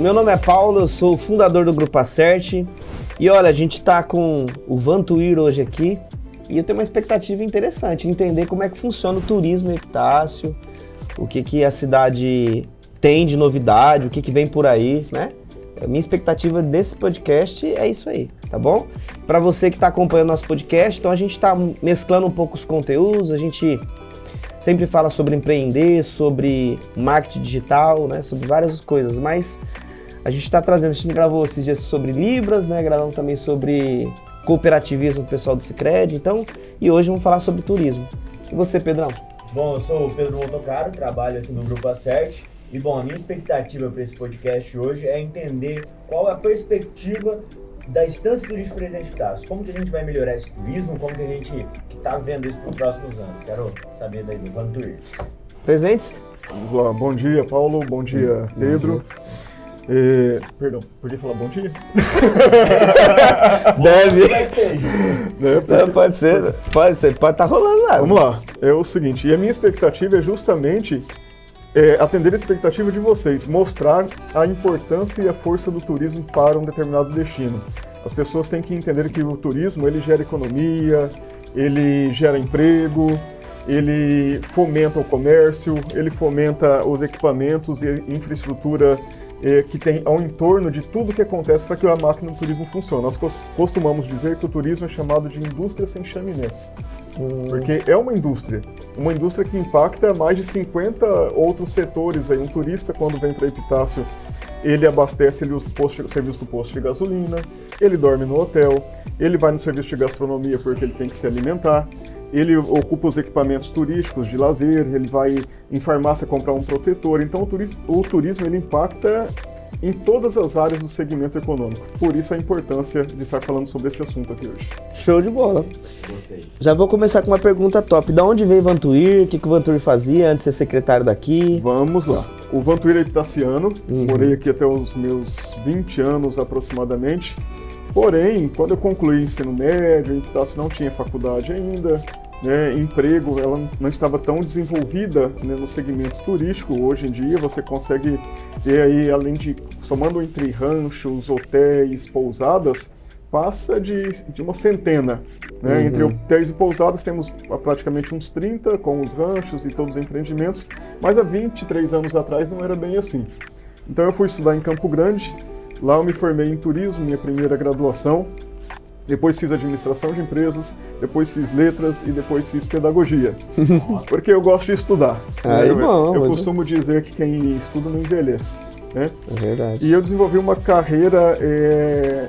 Meu nome é Paulo, eu sou o fundador do Grupo Acerte. E olha, a gente está com o Vantuir hoje aqui. E eu tenho uma expectativa interessante, entender como é que funciona o turismo Epitácio, o que, que a cidade tem de novidade, o que, que vem por aí, né? A minha expectativa desse podcast é isso aí, tá bom? Para você que está acompanhando nosso podcast, então a gente está mesclando um pouco os conteúdos, a gente sempre fala sobre empreender, sobre marketing digital, né? Sobre várias coisas, mas a gente está trazendo, a gente gravou esses dias sobre Libras, né? Gravamos também sobre cooperativismo do pessoal do Cicred, então, e hoje vamos falar sobre turismo. E você, Pedrão? Bom, eu sou o Pedro Montocaro, trabalho aqui no Grupo Acerte. E bom, a minha expectativa para esse podcast hoje é entender qual é a perspectiva da estância turística para identificados. Como que a gente vai melhorar esse turismo? Como que a gente está vendo isso para os próximos anos? Quero saber daí do Van Tour. Presentes? Vamos lá. Bom dia, Paulo. Bom dia, Pedro. É, perdão, podia falar bom dia? Deve. Né, porque- Não, pode ser, pode ser, pode estar rolando lá. Vamos lá. É o seguinte, e a minha expectativa é justamente é, atender a expectativa de vocês, mostrar a importância e a força do turismo para um determinado destino. As pessoas têm que entender que o turismo ele gera economia, ele gera emprego, ele fomenta o comércio, ele fomenta os equipamentos e infraestrutura que tem ao entorno de tudo que acontece para que a máquina do turismo funcione. Nós cos- costumamos dizer que o turismo é chamado de indústria sem chaminés. Porque é uma indústria, uma indústria que impacta mais de 50 outros setores. Aí um turista quando vem para Epitácio, ele abastece, ele usa o, serviço do posto de gasolina, ele dorme no hotel, ele vai no serviço de gastronomia porque ele tem que se alimentar, ele ocupa os equipamentos turísticos de lazer, ele vai em farmácia comprar um protetor. Então o, turis- o turismo ele impacta em todas as áreas do segmento econômico. Por isso a importância de estar falando sobre esse assunto aqui hoje. Show de bola. Gostei. Já vou começar com uma pergunta top. Da onde veio Vantuir? O que, que o Vantuir fazia antes de ser secretário daqui? Vamos lá. O Vantuir é Epitaciano, Uhum. morei aqui até os meus 20 anos aproximadamente. Porém, quando eu concluí o ensino médio, em Epitácio não tinha faculdade ainda, né, emprego, ela não estava tão desenvolvida né, no segmento turístico. Hoje em dia você consegue ter aí, além de, somando entre ranchos, hotéis, pousadas, passa de, de uma centena. Né? Entre hotéis e pousadas temos praticamente uns 30 com os ranchos e todos os empreendimentos, mas há 23 anos atrás não era bem assim. Então eu fui estudar em Campo Grande, lá eu me formei em turismo, minha primeira graduação. Depois fiz administração de empresas, depois fiz letras e depois fiz pedagogia. Porque eu gosto de estudar. Aí, eu, bom, eu mas- costumo dizer que quem estuda não envelhece. Né? É verdade. E eu desenvolvi uma carreira é,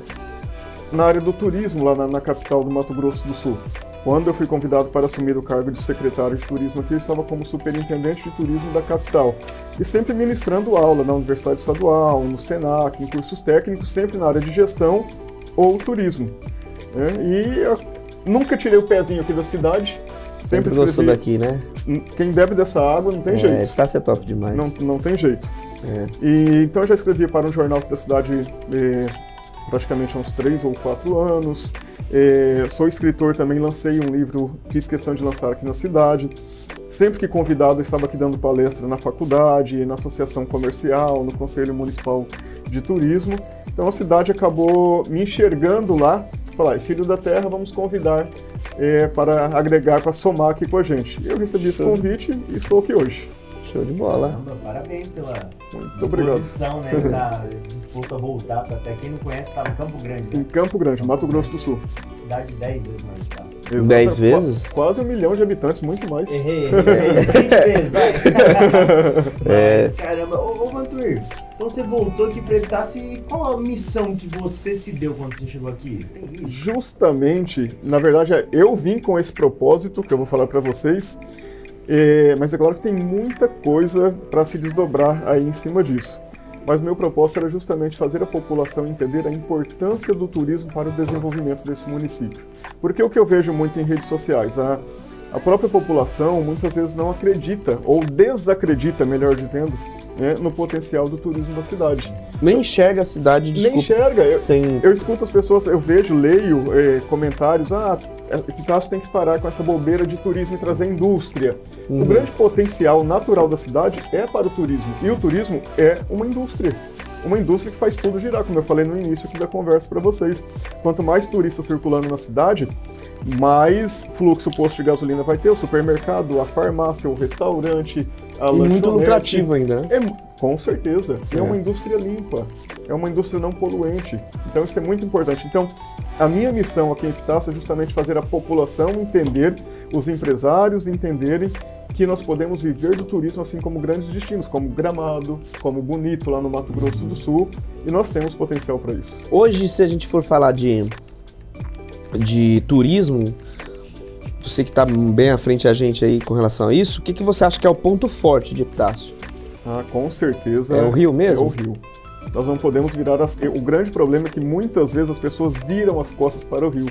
na área do turismo, lá na, na capital do Mato Grosso do Sul. Quando eu fui convidado para assumir o cargo de secretário de turismo aqui, eu estava como superintendente de turismo da capital. E sempre ministrando aula na Universidade Estadual, no SENAC, em cursos técnicos, sempre na área de gestão ou turismo. Né? E eu nunca tirei o pezinho aqui da cidade. Sempre Sempre gostou daqui, né? quem bebe dessa água não tem É, jeito. tá ser top demais. Não, não tem jeito. É. E, então eu já escrevi para um jornal aqui da cidade eh, praticamente há uns três ou quatro anos. Eh, sou escritor também, lancei um livro, fiz questão de lançar aqui na cidade. Sempre que convidado, estava aqui dando palestra na faculdade, na associação comercial, no Conselho Municipal de Turismo. Então a cidade acabou me enxergando lá, falar, "Ah, filho da terra, vamos convidar eh, para agregar, para somar aqui com a gente. Eu recebi esse convite e estou aqui hoje. Show de bola. Caramba, parabéns pela Muito obrigado. disposição, né? Tá disposto a voltar para até quem não conhece, tá no Campo Grande, Em né? Campo Grande, Mato Grosso do Sul. Cidade 10 vezes mais fácil. Exato. Dez Qua- vezes? Quase um milhão de habitantes, muito mais. Errei, errei, errei. 20 vezes, vai. É. Mas, caramba, ô, ô Vantuir, então você voltou aqui pra Epitácio e qual a missão que você se deu quando você chegou aqui? Justamente, na verdade, é, eu vim com esse propósito que eu vou falar para vocês, é, mas é claro que tem muita coisa para se desdobrar aí em cima disso. Mas meu propósito era justamente fazer a população entender a importância do turismo para o desenvolvimento desse município. Porque o que eu vejo muito em redes sociais, a, a própria população muitas vezes não acredita, ou desacredita, melhor dizendo, né, no potencial do turismo da cidade. Nem enxerga a cidade, Nem desculpa. enxerga. Eu, Sem... eu escuto as pessoas, eu vejo, leio eh, comentários, ah, Epitácio tem que parar com essa bobeira de turismo e trazer indústria. O Uhum. grande potencial natural da cidade é para o turismo, e o turismo é uma indústria. uma indústria que faz tudo girar, como eu falei no início aqui da conversa para vocês. Quanto mais turistas circulando na cidade, mais fluxo posto de gasolina vai ter, o supermercado, a farmácia, o restaurante, a E muito lucrativo ainda, né? É, com certeza. É. É. uma indústria limpa, é uma indústria não poluente. Então isso é muito importante. Então, a minha missão aqui em Epitácio é justamente fazer a população entender, os empresários entenderem que nós podemos viver do turismo assim como grandes destinos, como Gramado, como Bonito lá no Mato Grosso do Sul, e nós temos potencial para isso. Hoje, se a gente for falar de, de turismo, você que está bem à frente a gente aí com relação a isso, o que, que você acha que é o ponto forte de Epitácio? Ah, com certeza. É o Rio mesmo? É o Rio. Nós não podemos virar as... O grande problema é que muitas vezes as pessoas viram as costas para o Rio.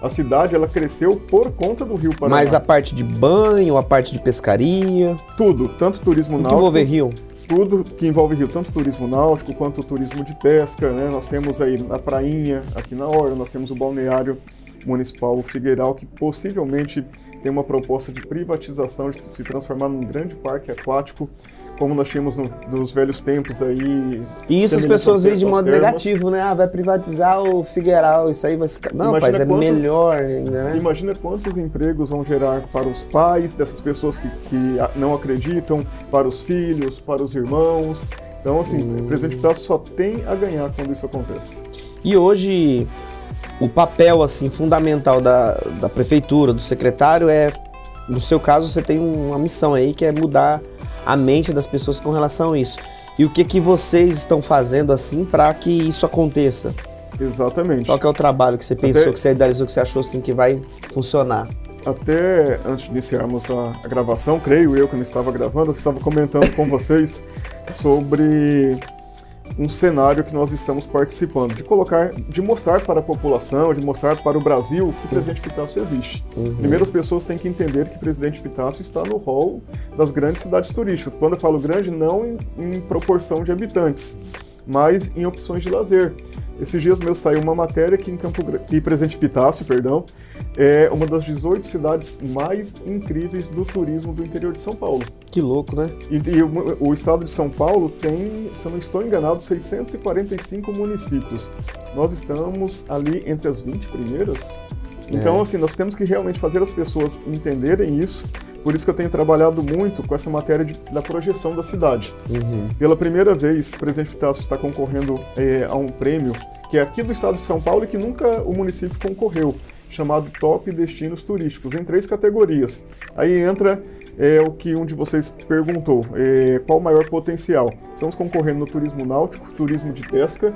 A cidade ela cresceu por conta do Rio Paraná. Mas a parte de banho, a parte de pescaria, tudo, tanto turismo o que náutico, envolver rio? tudo que envolve rio, tanto turismo náutico quanto turismo de pesca, né? Nós temos aí a prainha aqui na hora, nós temos o balneário municipal Figueiral que possivelmente tem uma proposta de privatização de se transformar num grande parque aquático, como nós tínhamos no- nos velhos tempos aí. E isso as pessoas veem de modo termas. negativo, né? Ah, vai privatizar o Figueiral, isso aí vai ficar... Não, Imagina rapaz, é quanto- melhor ainda, né? Imagina quantos empregos vão gerar para os pais dessas pessoas que, que não acreditam, para os filhos, para os irmãos. Então, assim, Hum. o presidente Pitácio só tem a ganhar quando isso acontece. E hoje, o papel, assim, fundamental da, da prefeitura, do secretário é... No seu caso, você tem uma missão aí que é mudar a mente das pessoas com relação a isso. E o que que vocês estão fazendo, assim, para que isso aconteça? Exatamente. Qual que é o trabalho que você pensou, Até- que você idealizou, que você achou, assim, que vai funcionar? Até antes de iniciarmos a, a gravação, creio eu que não estava gravando, eu estava comentando com vocês sobre um cenário que nós estamos participando, de colocar, de mostrar para a população, de mostrar para o Brasil que Presidente Pitácio existe. Primeiro as pessoas têm que entender que Presidente Pitácio está no rol das grandes cidades turísticas. Quando eu falo grande, não em, em proporção de habitantes, mas em opções de lazer. Esses dias mesmo saiu uma matéria que em Campo que Presidente Pitácio, perdão, é uma das 18 cidades mais incríveis do turismo do interior de São Paulo. Que louco, né? E, e o, o estado de São Paulo tem, se eu não estou enganado, 645 municípios. Nós estamos ali entre as 20 primeiras. Então, É. assim, nós temos que realmente fazer as pessoas entenderem isso. Por isso que eu tenho trabalhado muito com essa matéria de- da projeção da cidade. Pela primeira vez, o presidente Pitácio está concorrendo eh, a um prêmio que é aqui do estado de São Paulo e que nunca o município concorreu, chamado Top Destinos Turísticos, em três categorias. Aí entra eh, o que um de vocês perguntou, eh, qual o maior potencial? Estamos concorrendo no turismo náutico, turismo de pesca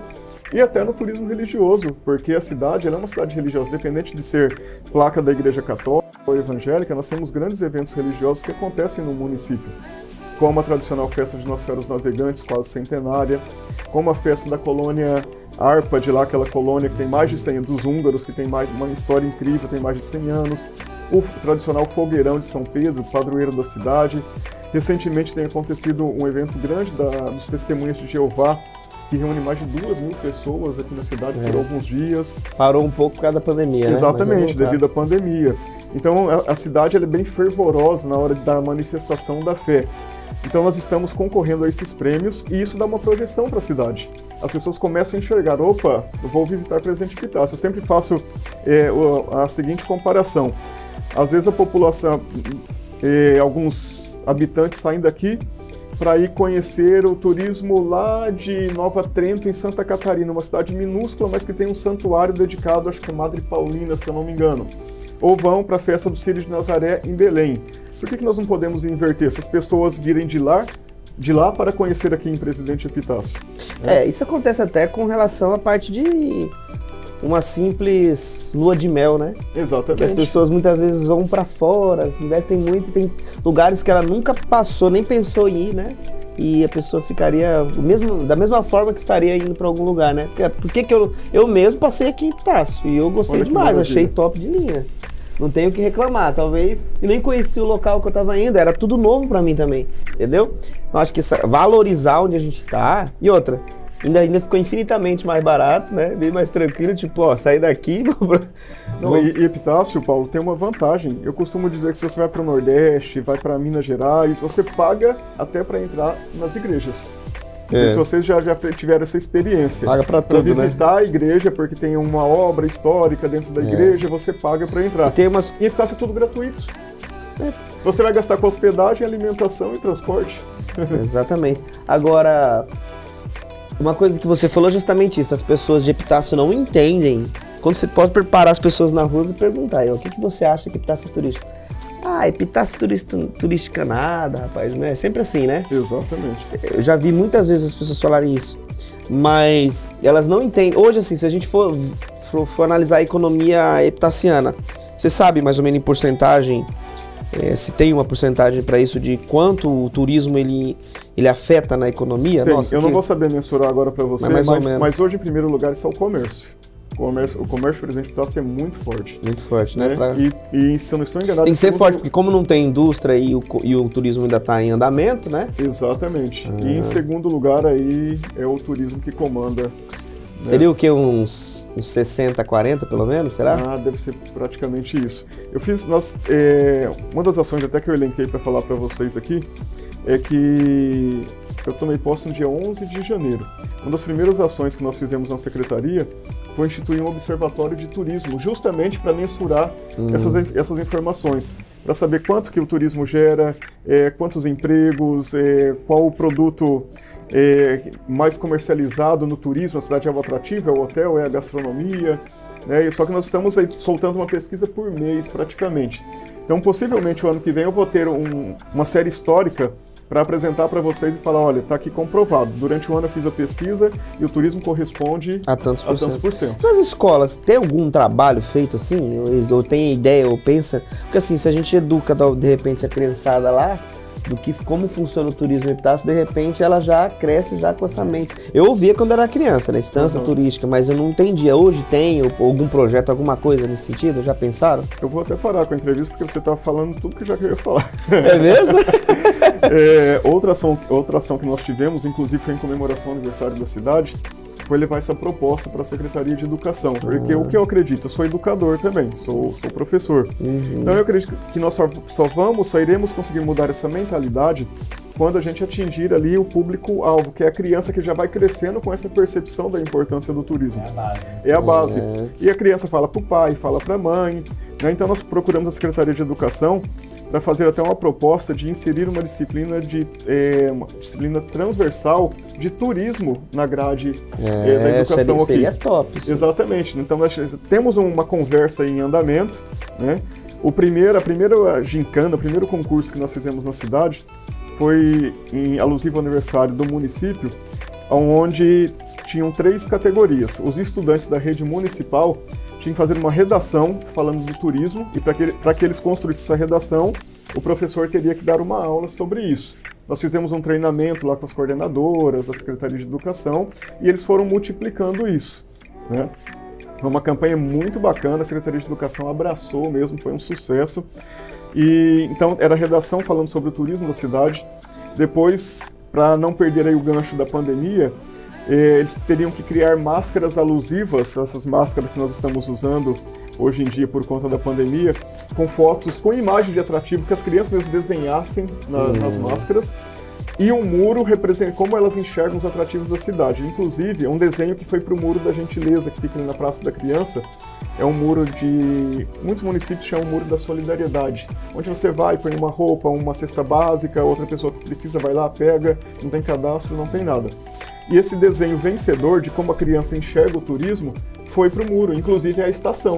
e até no turismo religioso, porque a cidade é uma cidade religiosa, independente de ser placa da Igreja Católica ou evangélica, nós temos grandes eventos religiosos que acontecem no município como a tradicional festa de Nossa Senhora dos Navegantes, quase centenária, como a festa da colônia Arpa, de lá, aquela colônia que tem mais de 100 anos, dos húngaros, que tem mais, uma história incrível, tem mais de 100 anos, o tradicional fogueirão de São Pedro, padroeiro da cidade. Recentemente tem acontecido um evento grande da, dos Testemunhas de Jeová, que reúne mais de duas mil pessoas aqui na cidade por É. alguns dias. Parou um pouco por causa da pandemia, né? Exatamente, voltar. devido à pandemia. Então a, cidade é bem fervorosa na hora da manifestação da fé. Então nós estamos concorrendo a esses prêmios e isso dá uma projeção para a cidade. As pessoas começam a enxergar, opa, eu vou visitar Presidente Pitácio. Eu sempre faço é, a seguinte comparação. Às vezes a população, é, alguns habitantes saem daqui para ir conhecer o turismo lá de Nova Trento, em Santa Catarina, uma cidade minúscula, mas que tem um santuário dedicado, acho que a Madre Paulina, se eu não me engano. Ou vão para a festa do Círio de Nazaré em Belém. Por que, que nós não podemos inverter? Essas pessoas virem de lá, de lá para conhecer aqui em Presidente Epitácio. É, isso acontece até com relação à parte de uma simples lua de mel, né? Que Exatamente. as pessoas muitas vezes vão pra fora, se investem muito tem lugares que ela nunca passou, nem pensou em ir, né? E a pessoa ficaria mesmo, da mesma forma que estaria indo pra algum lugar, né? Porque, por que que eu, eu mesmo passei aqui em Pitácio e eu gostei Olha que demais, achei top de linha. Não tenho o que reclamar, talvez. E nem conheci o local que eu tava indo, era tudo novo pra mim também, entendeu? Eu acho que essa- valorizar onde a gente tá. E outra, ainda, ainda ficou infinitamente mais barato, né? Bem mais tranquilo, tipo, ó, sair daqui. Não, e, e Epitácio, Paulo, tem uma vantagem. Eu costumo dizer que se você vai para o Nordeste, vai para Minas Gerais, você paga até para entrar nas igrejas. Não sei É. se vocês já, já tiveram essa experiência. Paga Pra tudo, né? visitar a igreja, porque tem uma obra histórica dentro da É. igreja, você paga para entrar. E tem umas. E Epitácio é tudo gratuito. Você vai gastar com hospedagem, alimentação e transporte. Exatamente. Agora, uma coisa que você falou é justamente isso. As pessoas de Epitácio não entendem. Quando você pode preparar as pessoas na rua e perguntar, o que, que você acha que Epitácio é turístico? Ah, Epitácio turista, turística nada, rapaz, né? É sempre assim, né? Exatamente. Eu já vi muitas vezes as pessoas falarem isso, mas elas não entendem. Hoje, assim, se a gente for, for, for analisar a economia epitaciana, você sabe mais ou menos em porcentagem, eh, se tem uma porcentagem para isso de quanto o turismo ele, ele afeta na economia? Tem. Nossa, eu não que- vou saber mensurar agora para você, Mas mas, mas hoje, em primeiro lugar, está o comércio. O comércio, o comércio presente Epitácio é muito forte. Muito forte, né? né? Pra- E, e se eu não estou enganado... Tem que ser forte, porque como não tem indústria e o, e o turismo ainda está em andamento, né? Exatamente. E Ah. em segundo lugar aí é o turismo que comanda. Né? Seria o que? Uns, uns 60, 40 pelo menos, será? Ah, deve ser praticamente isso. Eu fiz, nós, é, uma das ações até que eu elenquei para falar para vocês aqui é que eu tomei posse no dia 11 de janeiro. Uma das primeiras ações que nós fizemos na secretaria foi instituir um observatório de turismo, justamente para mensurar essas, in- essas informações, para saber quanto que o turismo gera, é, quantos empregos, é, qual o produto é, mais comercializado no turismo, a cidade é algo atrativa, é o hotel, é a gastronomia, né? Só que nós estamos soltando uma pesquisa por mês praticamente. Então, possivelmente, o ano que vem eu vou ter um- uma série histórica para apresentar para vocês e falar, olha, está aqui comprovado. Durante o ano eu fiz a pesquisa e o turismo corresponde A tantos por a tantos cento. por cento. Nas escolas, tem algum trabalho feito assim? Ou, ou tem ideia, ou pensa? Porque assim, se a gente educa de repente a criançada lá, do que como funciona o turismo em Epitácio, de repente ela já cresce já com essa mente. Eu ouvia quando era criança, na instância Uhum. turística, mas eu não entendia. Hoje tem algum projeto, alguma coisa nesse sentido? Já pensaram? Eu vou até parar com a entrevista porque você está falando tudo que eu já queria falar. É mesmo? É, outra, ação, outra ação que nós tivemos, inclusive foi em comemoração ao aniversário da cidade, foi levar essa proposta para a Secretaria de Educação. Porque o que eu acredito, eu sou educador também, sou, sou professor. Então eu acredito que nós só, só vamos, só iremos conseguir mudar essa mentalidade quando a gente atingir ali o público-alvo, que é a criança que já vai crescendo com essa percepção da importância do turismo. É a base. né? É a base. E a criança fala para o pai, fala para a mãe. né? Então nós procuramos a Secretaria de Educação para fazer até uma proposta de inserir uma disciplina de é, uma disciplina transversal de turismo na grade é, da educação seria, aqui. seria top. isso. Exatamente. Então nós temos uma conversa em andamento, né? O primeiro, a primeira gincana, o primeiro concurso que nós fizemos na cidade foi em alusivo aniversário do município, onde tinham três categorias. Os estudantes da rede municipal tinham que fazer uma redação falando de turismo e para que, que eles construíssem essa redação, o professor teria que dar uma aula sobre isso. Nós fizemos um treinamento lá com as coordenadoras, a Secretaria de Educação, e eles foram multiplicando isso. Né? Foi uma campanha muito bacana, a Secretaria de Educação abraçou mesmo, foi um sucesso. E então era a redação falando sobre o turismo da cidade. Depois, para não perder aí o gancho da pandemia, eh, eles teriam que criar máscaras alusivas, essas máscaras que nós estamos usando hoje em dia por conta da pandemia, com fotos, com imagens de atrativo que as crianças mesmo desenhassem na- nas máscaras. E um muro representa como elas enxergam os atrativos da cidade. Inclusive, um desenho que foi para o Muro da Gentileza, que fica ali na Praça da Criança. É um muro de. Muitos municípios chamam Muro da Solidariedade. Onde você vai, põe uma roupa, uma cesta básica, outra pessoa que precisa vai lá, pega, não tem cadastro, não tem nada. E esse desenho vencedor de como a criança enxerga o turismo foi para o muro, inclusive a estação.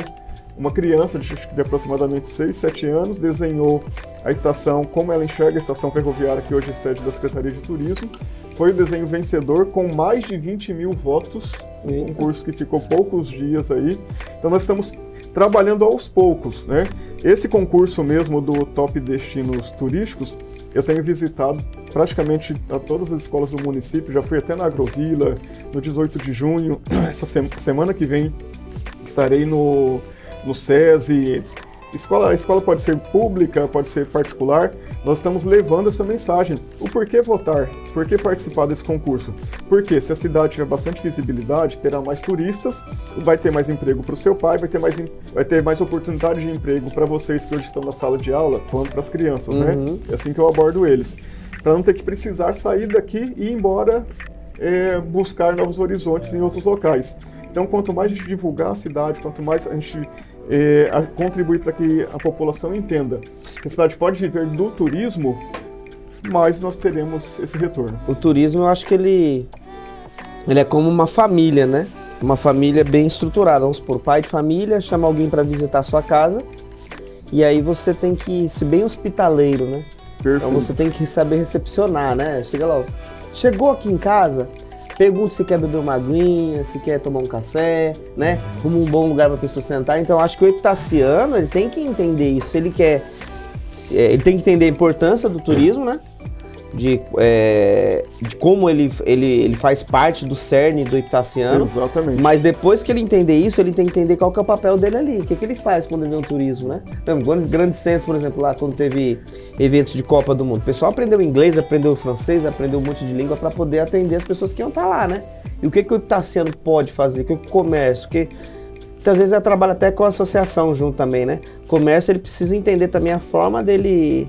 Uma criança de, aproximadamente 6, 7 anos desenhou a estação, como ela enxerga a estação ferroviária, que hoje é sede da Secretaria de Turismo. Foi o desenho vencedor com mais de 20 mil votos, um concurso que ficou poucos dias aí. Então nós estamos trabalhando aos poucos, né? Esse concurso mesmo do Top Destinos Turísticos, eu tenho visitado praticamente a todas as escolas do município, já fui até na Agrovila, no 18 de junho, essa sem- semana que vem estarei no, no SESI. Escola, a escola pode ser pública, pode ser particular. Nós estamos levando essa mensagem. O porquê votar? Por que participar desse concurso? Porque se a cidade tiver bastante visibilidade, terá mais turistas, vai ter mais emprego para o seu pai, vai ter mais, vai ter mais oportunidade de emprego para vocês que hoje estão na sala de aula, falando para as crianças, né? É assim que eu abordo eles. Para não ter que precisar sair daqui e ir embora é, buscar novos horizontes em outros locais. Então, quanto mais a gente divulgar a cidade, quanto mais a gente a contribuir para que a população entenda que a cidade pode viver do turismo, mais nós teremos esse retorno. O turismo, eu acho que ele, ele é como uma família, né? Uma família bem estruturada. Vamos supor, pai de família chama alguém para visitar a sua casa e aí você tem que ser bem hospitaleiro, né? Perfeito. Então você tem que saber recepcionar, né? Chega lá, chegou aqui em casa, pergunta se quer beber uma aguinha, se quer tomar um café, né? Como um bom lugar para pessoa sentar. Então acho que o epitaciano, ele tem que entender isso. Ele quer, é, ele tem que entender a importância do turismo, né? De, é, de como ele, ele, ele faz parte do cerne do epitaciano. Exatamente. Mas depois que ele entender isso, ele tem que entender qual que é o papel dele ali. O que, que ele faz quando ele vê um turismo, né? Exemplo, grandes, grandes centros, por exemplo, lá quando teve eventos de Copa do Mundo. O pessoal aprendeu inglês, aprendeu francês, aprendeu um monte de língua para poder atender as pessoas que iam estar lá, né? E o que, que o Itaciano pode fazer? O que, que o comércio? Porque muitas vezes ela trabalha até com a associação junto também, né? O comércio ele precisa entender também a forma dele,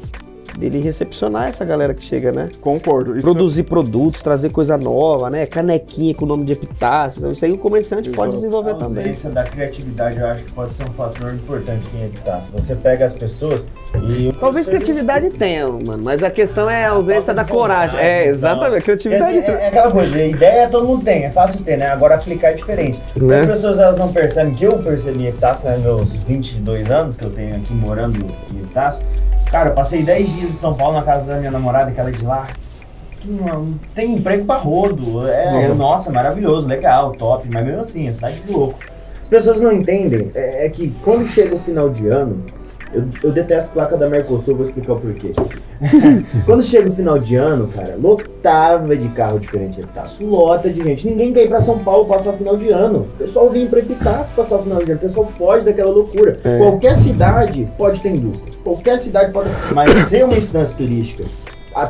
dele recepcionar essa galera que chega, né? Concordo. Isso Produzir produtos, trazer coisa nova, né? Canequinha com o nome de epitácio. Isso aí o comerciante pode Exato. desenvolver A também. ausência da criatividade eu acho que pode ser um fator importante em. Se você pega as pessoas e. Talvez criatividade tenha, mano, mas a questão é a ausência Falta da coragem. vontade, É, então. exatamente. Criatividade. Porque, assim, é, é aquela coisa, a ideia todo mundo tem, é fácil ter, né? Agora aplicar é diferente. Né? As pessoas elas não percebem que eu percebi em Epitácio, né? Meus 22 anos que eu tenho aqui morando em Epitácio. Cara, eu passei 10 dias em São Paulo na casa da minha namorada, que ela é de lá. Não tem emprego pra rodo. É, Uhum. nossa, maravilhoso, legal, top. Mas mesmo assim, a cidade de louco. As pessoas não entendem é, é que quando chega o final de ano, eu, eu detesto placa da Mercosul, vou explicar o porquê. quando chega o final de ano, cara, lotava de carro diferente de Epitácio, lota de gente. Ninguém quer ir pra São Paulo passar o final de ano. O pessoal vem pra Epitácio passar o final de ano, o pessoal foge daquela loucura. É. Qualquer cidade pode ter indústria, qualquer cidade pode. Mas ser uma instância turística, a-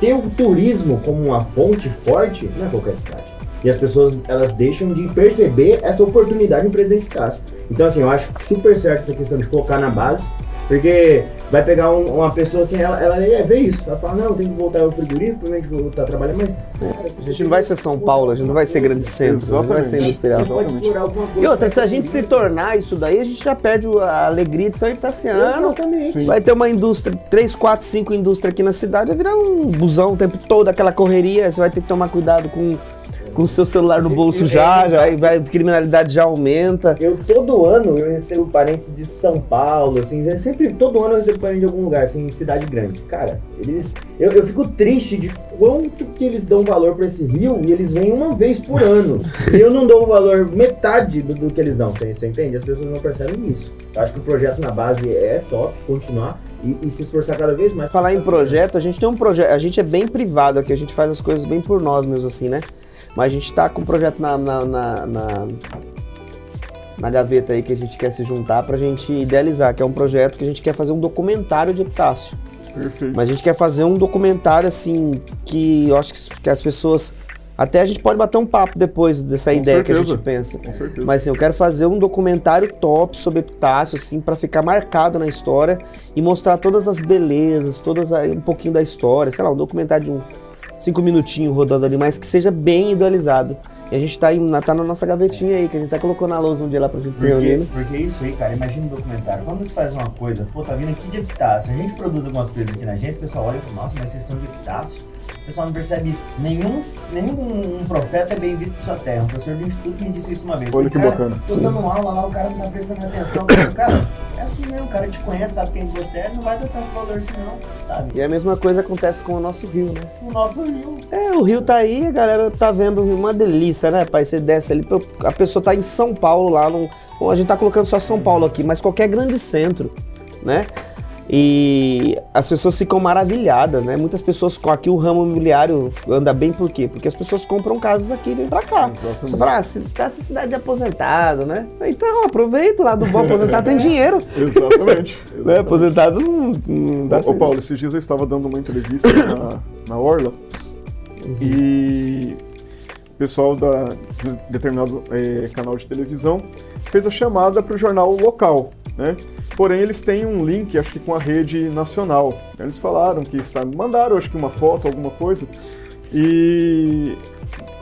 ter o turismo como uma fonte forte, não é qualquer cidade. E as pessoas, elas deixam de perceber essa oportunidade em Presidente Cássio. Então, assim, eu acho super certo essa questão de focar na base, porque vai pegar um- uma pessoa assim, ela, ela é, vê isso, ela fala, não, tem que voltar ao frigorífico, primeiro que voltar a trabalhar, mas... cara, A gente não vai ser São Paulo, a gente não vai ser grande centro, a gente não vai ser industrial. Você pode explorar alguma coisa. E outra, se a gente se tornar isso daí, a gente já perde a alegria de São Itaciano. Exatamente. Sim. Vai ter uma indústria, 3, 4, 5 indústrias aqui na cidade, vai virar um busão o tempo todo, aquela correria, você vai ter que tomar cuidado com com o seu celular no bolso É, já, já vai, a criminalidade já aumenta. Eu todo ano eu recebo parentes de São Paulo, assim, é sempre todo ano eu recebo parente de algum lugar, assim, cidade grande. Cara, eles. Eu, eu fico triste de quanto que eles dão valor pra esse rio e eles vêm uma vez por ano. e eu não dou o valor, metade do, do que eles dão, você, você entende? As pessoas não percebem isso. Eu acho que o projeto na base é top, continuar e, e se esforçar cada vez mais. Falar em projeto, a gente tem um projeto, a gente é bem privado aqui, a gente faz as coisas bem por nós mesmos, assim, né? Mas a gente tá com um projeto na, na, na, na, na gaveta aí que a gente quer se juntar pra gente idealizar, que é um projeto que a gente quer fazer um documentário de Epitácio. Perfeito. Mas a gente quer fazer um documentário, assim, que eu acho que, que as pessoas. Até a gente pode bater um papo depois dessa Com ideia que a certeza. gente pensa. Com certeza. Mas assim, eu quero fazer um documentário top sobre Epitácio, assim, para ficar marcado na história e mostrar todas as belezas, todas a- um pouquinho da história, sei lá, um documentário de um cinco minutinhos rodando ali, mas que seja bem idealizado. E a gente tá, aí, na, tá na nossa gavetinha aí, que a gente tá colocou na lousa um dia lá pra gente se reunir. porque isso aí, cara, imagina um documentário. Quando você faz uma coisa, pô, tá vindo aqui de epitácio. A gente produz algumas coisas aqui na agência, o pessoal olha e fala, nossa, mas vocês são de epitácio? O pessoal não percebe isso. Nenhum, nenhum um profeta é bem visto em sua terra. Um professor do instituto me disse isso uma vez. Olha que cara, bacana. Tô dando aula lá, o cara não tá prestando atenção. Cara, é assim mesmo, o cara te conhece, sabe quem você é, não vai dar tanto valor assim não, sabe? E a mesma coisa acontece com o nosso rio, né? O nosso rio. É, o rio tá aí, a galera tá vendo o rio, uma delícia, né, pai? Você desce ali, a pessoa tá em São Paulo lá, no, bom, a gente tá colocando só São Paulo aqui, mas qualquer grande centro, né? E as pessoas ficam maravilhadas, né? Muitas pessoas, aqui o ramo imobiliário anda bem por quê? Porque as pessoas compram casas aqui e vêm pra cá. Exatamente. Você fala, ah, se tá essa cidade de aposentado, né? Então, aproveita lá do bom, aposentado tem dinheiro. Exatamente. Né? exatamente. Aposentado não, não dá Ô, ô, Paulo, esses dias eu estava dando uma entrevista na, na Orla e o pessoal da, de determinado eh, canal de televisão fez a chamada para o jornal local, né? Porém, eles têm um link, acho que com a rede nacional. Eles falaram que está, mandaram, acho que uma foto, alguma coisa, e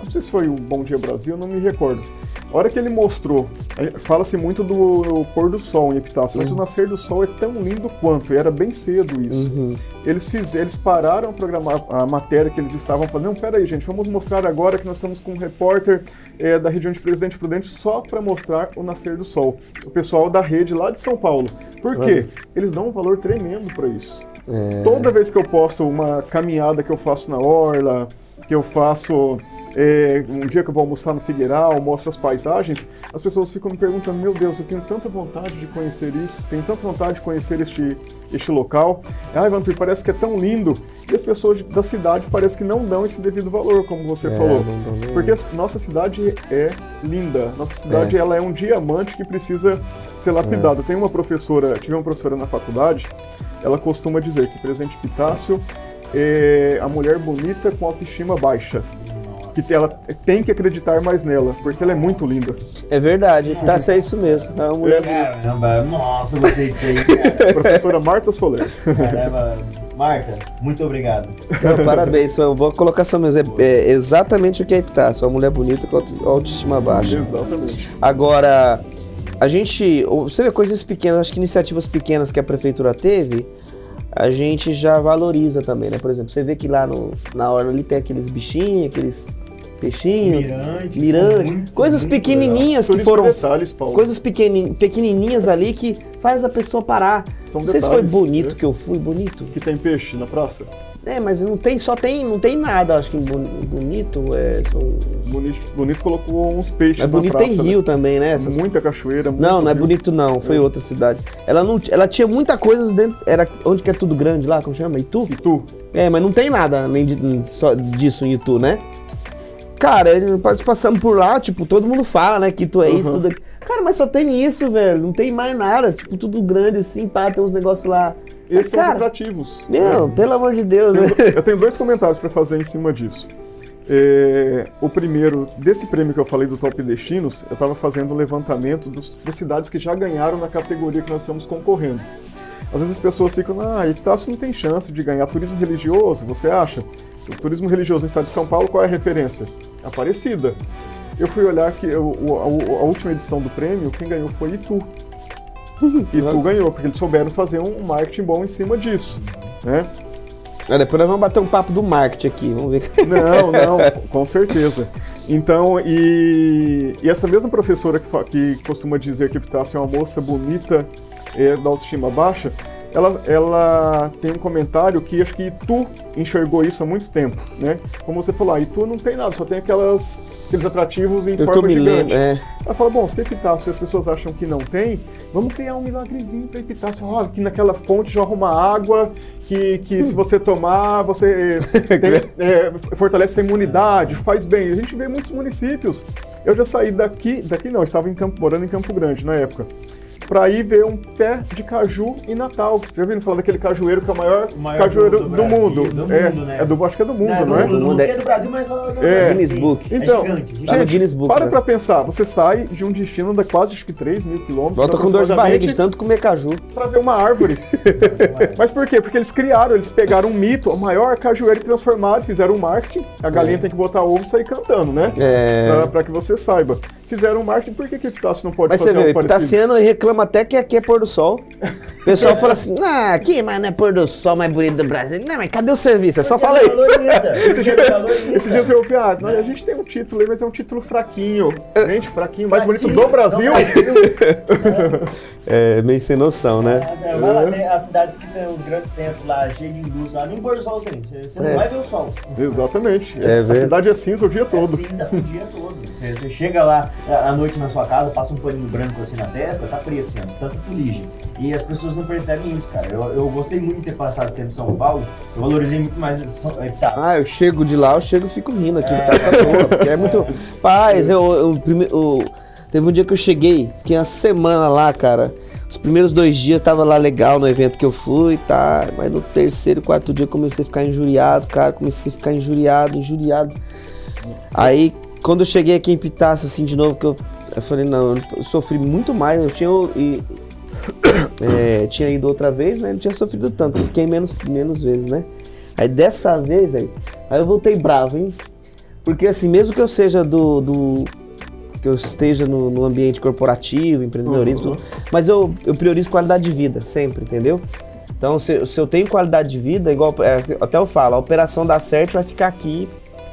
não sei se foi o Bom Dia Brasil, não me recordo. A hora que ele mostrou, fala-se muito do, do, pôr do sol em Epitácio, mas uhum. o nascer do sol é tão lindo quanto, e era bem cedo isso. Uhum. Eles, fiz, eles pararam a programar a matéria que eles estavam fazendo. Não, peraí, gente, vamos mostrar agora que nós estamos com um repórter é, da região de Presidente Prudente só para mostrar o nascer do sol. O pessoal da rede lá de São Paulo. Por quê? Eles dão um valor tremendo para isso. É... Toda vez que eu posto uma caminhada que eu faço na orla, que eu faço é, um dia que eu vou almoçar no Figueiral, mostro as paisagens, as pessoas ficam me perguntando: meu Deus, eu tenho tanta vontade de conhecer isso, tenho tanta vontade de conhecer este, este local. Ai, ah, Vantur, parece que é tão lindo. E as pessoas da cidade parece que não dão esse devido valor, como você é, falou. Porque nossa cidade é linda. Nossa cidade é. ela é um diamante que precisa ser lapidado. É. Tem uma professora, tive uma professora na faculdade, ela costuma dizer que Presidente Pitácio é a mulher bonita com autoestima baixa que ela tem que acreditar mais nela, porque ela é muito linda. É verdade, tá é isso mesmo. É uma mulher Caramba, nossa, gostei disso aí. Professora Marta Soler. Caramba, Marta, muito obrigado. Não, parabéns, foi uma boa colocação mesmo. É, é exatamente o que é Epitácio, uma mulher bonita com autoestima baixa. Exatamente. Agora, a gente, você vê coisas pequenas, acho que iniciativas pequenas que a prefeitura teve, a gente já valoriza também, né? Por exemplo, você vê que lá no, na hora ali tem aqueles bichinhos, aqueles peixinho, mirante, mirante muito, coisas muito pequenininhas legal. que foram detalhes, coisas pequeni, pequenininhas ali que faz a pessoa parar. São não sei se foi bonito né? que eu fui, bonito. Que tem peixe na praça. É, mas não tem, só tem, não tem nada, acho que bonito é. São... Bonito, bonito colocou uns peixes mas bonito praça, tem rio né? também, né? Essas... Muita cachoeira. Não, não é bonito não, foi é. outra cidade. Ela não, ela tinha muita coisa dentro, era onde que é tudo grande lá, como chama? Itu? Itu. É, mas não tem nada além de, só disso em Itu, né? Cara, nós passamos por lá, tipo, todo mundo fala, né, que tu é isso, tudo aqui. Cara, mas só tem isso, velho. Não tem mais nada. Tipo, tudo grande assim, pá, tem uns negócios lá. Esses são os atrativos. Meu, é. pelo amor de Deus. Tenho, né? Eu tenho dois comentários para fazer em cima disso. É, o primeiro, desse prêmio que eu falei do Top Destinos, eu estava fazendo um levantamento dos, das cidades que já ganharam na categoria que nós estamos concorrendo. Às vezes as pessoas ficam, ah, Epitácio não tem chance de ganhar turismo religioso, você acha? O turismo religioso no estado de São Paulo, qual é a referência? Aparecida. Eu fui olhar que eu, a, a, última edição do prêmio, quem ganhou foi Itu. Itu ganhou, porque eles souberam fazer um marketing bom em cima disso, né? É, depois nós vamos bater um papo do marketing aqui, vamos ver. Não, não, com certeza. Então, e, e essa mesma professora que, que costuma dizer que Epitácio é uma moça bonita é, da autoestima baixa, ela, ela tem um comentário que acho que tu enxergou isso há muito tempo, né? Como você falou, ah, tu não tem nada, só tem aquelas, aqueles atrativos em Eu forma gigante. é. Ela fala, bom, se Epitácio, se as pessoas acham que não tem, vamos criar um milagrezinho para Epitácio. Olha, que naquela fonte já arruma água, que, que se você tomar, você tem, é, fortalece a imunidade, faz bem. A gente vê muitos municípios. Eu já saí daqui, daqui não, estava em Campo, morando em Campo Grande na época para ir ver um pé de caju em Natal. Já ouviram falar daquele cajueiro que é o maior, o maior cajueiro do, do, mundo? Do é, mundo né? é do, acho que é do mundo, não, não é? Do, mundo, é do Brasil, mas é, é Guinness Book. Então, é gigante, gigante. gente, Guinness Book, para né? pra pensar. Você sai de um destino de quase acho que 3 mil quilômetros. Volta com dor de barriga de tanto comer caju. Para ver uma árvore. mas por quê? Porque eles criaram, eles pegaram um mito, o maior cajueiro e transformaram, fizeram um marketing. A galinha é. tem que botar ovo e sair cantando, né? É. Pra, pra que você saiba fizeram marketing, por que que Epitácio não pode mas fazer você vê, algo Epitácio reclama até que aqui é pôr do sol. O pessoal fala assim, ah, aqui, mas não é pôr do sol mais bonito do Brasil. Não, mas cadê o serviço? É só falar isso. esse, dia, esse dia você ouviu, ah, a gente tem um título aí, mas é um título fraquinho. Gente, fraquinho, mais bonito do Brasil. é, meio sem noção, né? É, vai lá, tem as cidades que tem os grandes centros lá, cheios de indústria, lá nem pôr do sol tem. Você não é. vai ver o sol. Exatamente. É, a cidade é cinza o dia todo. É cinza o dia todo. Você, você chega lá, à noite na sua casa, passa um paninho branco assim na testa, tá preto assim, tanta fuligem. E as pessoas não percebem isso, cara. Eu, eu gostei muito de ter passado esse tempo em São Paulo. Eu valorizei muito mais São tá. Ah, eu chego de lá, eu chego e fico rindo aqui. É. Tá boa, porque é muito. Paz, eu, eu, eu, teve um dia que eu cheguei, fiquei uma semana lá, cara. Os primeiros dois dias tava lá legal no evento que eu fui, tá? Mas no terceiro, quarto dia eu comecei a ficar injuriado, cara. Comecei a ficar injuriado, injuriado. Aí, quando eu cheguei aqui em Pitácio, assim, de novo, que eu eu falei, não, eu sofri muito mais. Eu tinha, e, é, tinha ido outra vez, né? Não tinha sofrido tanto, fiquei menos, menos vezes, né? Aí dessa vez, aí, aí eu voltei bravo, hein? Porque assim, mesmo que eu seja do. do- que eu esteja no, no ambiente corporativo, empreendedorismo, Uhum. tudo, mas eu, eu priorizo qualidade de vida, sempre, entendeu? Então, se, se eu tenho qualidade de vida, igual é, até eu falo, a operação dá certo vai ficar aqui,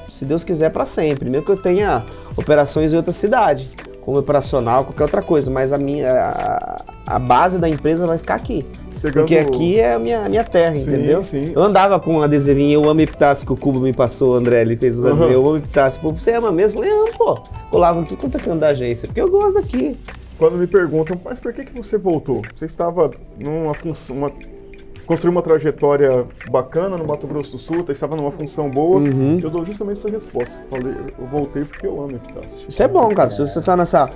se Deus quiser, para sempre. Mesmo que eu tenha operações em outra cidade, como operacional, qualquer outra coisa, mas a minha a, a base da empresa vai ficar aqui. Pegando- Porque aqui é a minha, a minha terra, Sim, entendeu? sim. Eu andava com um adesivinho, eu amo Epitácio, que o Cubo me passou, o André, ele fez os adesivos, eu amo Epitácio. Pô, você ama mesmo? Eu falei, amo, pô. Colava tudo quanto é canto da agência, porque eu gosto daqui. Quando me perguntam, mas por que, que você voltou? Você estava numa função. Uma... Construiu uma trajetória bacana no Mato Grosso do Sul, estava numa função boa. Uhum. Eu dou justamente essa resposta. Falei, eu voltei porque eu amo Epitácio. Isso é bom, cara. Se você tá nessa.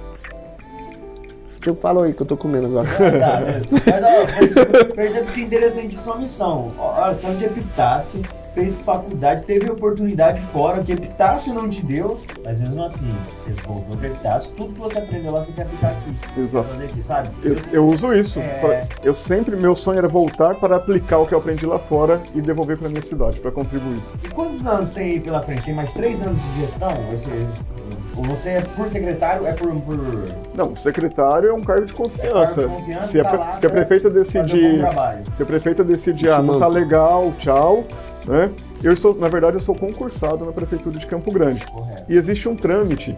Deixa eu falar aí que eu tô comendo agora. Ah, tá, mesmo. Mas ó, percebe, percebe que é interessante sua missão. Olha, você é de Epitácio, fez faculdade, teve oportunidade fora que Epitácio não te deu, mas mesmo assim, você voltou para Epitácio, tudo que você aprendeu lá você quer aplicar aqui. Exato. Fazer aqui, sabe? Eu, eu uso isso. É. pra- Eu sempre, meu sonho era voltar para aplicar o que eu aprendi lá fora e devolver para minha cidade, para contribuir. E quantos anos tem aí pela frente? Tem mais três anos de gestão? Você, ou você é por secretário, é por. por Não, secretário é um cargo de confiança. É cargo de confiança, se, a, tá pre- lá se a pra prefeita decidir. Se a prefeita decidir, ah, não tá legal, tchau, né? Eu sou, na verdade, eu sou concursado na prefeitura de Campo Grande. Correto. E existe um trâmite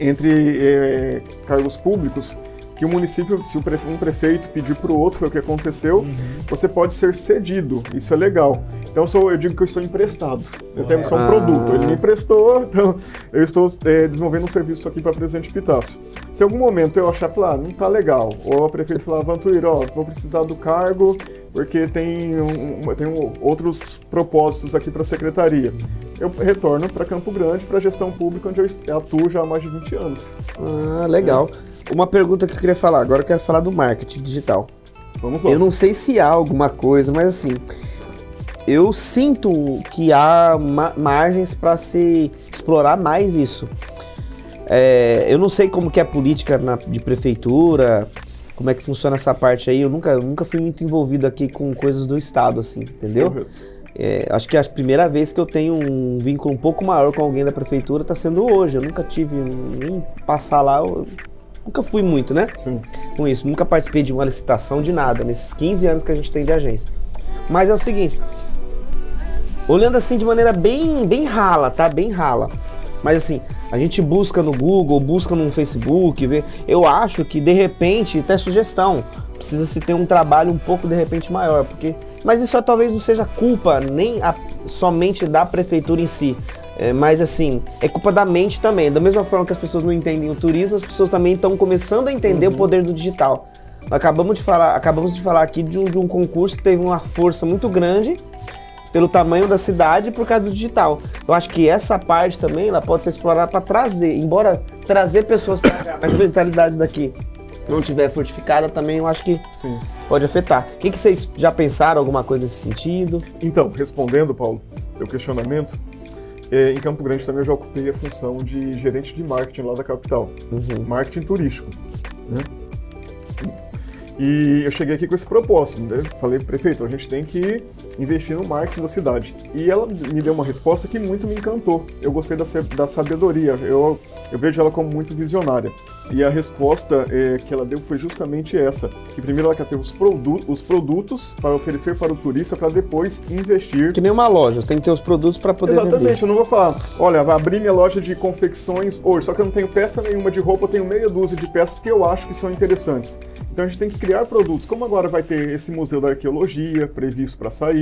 entre eh, cargos públicos que o município, se o prefe- um prefeito pedir para o outro, foi o que aconteceu, Uhum. você pode ser cedido. Isso é legal. Então eu, sou- eu digo que eu estou emprestado. Eu tenho só um Ah. produto. Ele me emprestou, então eu estou eh, desenvolvendo um serviço aqui para Presidente Pitácio. Se em algum momento eu achar, falar, ah, não tá legal, ou a prefeita falar, Vantuíra, ó, vou precisar do cargo porque tem, um, tem um- outros propósitos aqui para a secretaria. Eu retorno para Campo Grande, para a gestão pública, onde eu atuo já há mais de 20 anos. Ah, legal. Uma pergunta que eu queria falar, agora eu quero falar do marketing digital. Vamos lá. Eu não sei se há alguma coisa, mas assim, eu sinto que há ma- margens para se explorar mais isso. É, eu não sei como que é a política na- de prefeitura, como é que funciona essa parte aí. Eu nunca, nunca fui muito envolvido aqui com coisas do estado, assim, entendeu? É, acho que a primeira vez que eu tenho um vínculo um pouco maior com alguém da prefeitura está sendo hoje. Eu nunca tive nem passar lá, eu nunca fui muito, né? Sim. com isso. Nunca participei de uma licitação de nada, nesses 15 anos que a gente tem de agência. Mas é o seguinte, olhando assim de maneira bem, bem rala, tá? Bem rala. Mas assim, a gente busca no Google, busca no Facebook, vê. Eu acho que de repente, até sugestão, precisa se ter um trabalho um pouco de repente maior, porque. Mas isso é, talvez não seja culpa nem a- somente da prefeitura em si. É, mas assim, é culpa da mente também. Da mesma forma que as pessoas não entendem o turismo, as pessoas também estão começando a entender o poder do digital. Acabamos de falar, acabamos de falar aqui de um, de um concurso que teve uma força muito grande pelo tamanho da cidade e por causa do digital. Eu acho que essa parte também ela pode ser explorada para trazer, embora trazer pessoas para cá, mas a mentalidade daqui não tiver fortificada também, eu acho que Sim. pode afetar. O que, que vocês já pensaram alguma coisa nesse sentido? Então, respondendo, Paulo, teu questionamento, em Campo Grande também eu já ocupei a função de gerente de marketing lá da capital. Marketing turístico. Né? E eu cheguei aqui com esse propósito. Né? Falei, prefeito, a gente tem que investir no marketing da cidade. E ela me deu uma resposta que muito me encantou. Eu gostei da, da sabedoria. Eu, eu vejo ela como muito visionária. E a resposta eh, que ela deu foi justamente essa: que primeiro ela quer ter os, produ os produtos para oferecer para o turista, para depois investir Que nem uma loja, tem que ter os produtos para poder Exatamente, vender. eu não vou falar, olha, vai abrir minha loja de confecções hoje, só que eu não tenho peça nenhuma de roupa, eu tenho meia dúzia de peças que eu acho que são interessantes. Então a gente tem que criar produtos, como agora vai ter esse Museu da Arqueologia previsto para sair,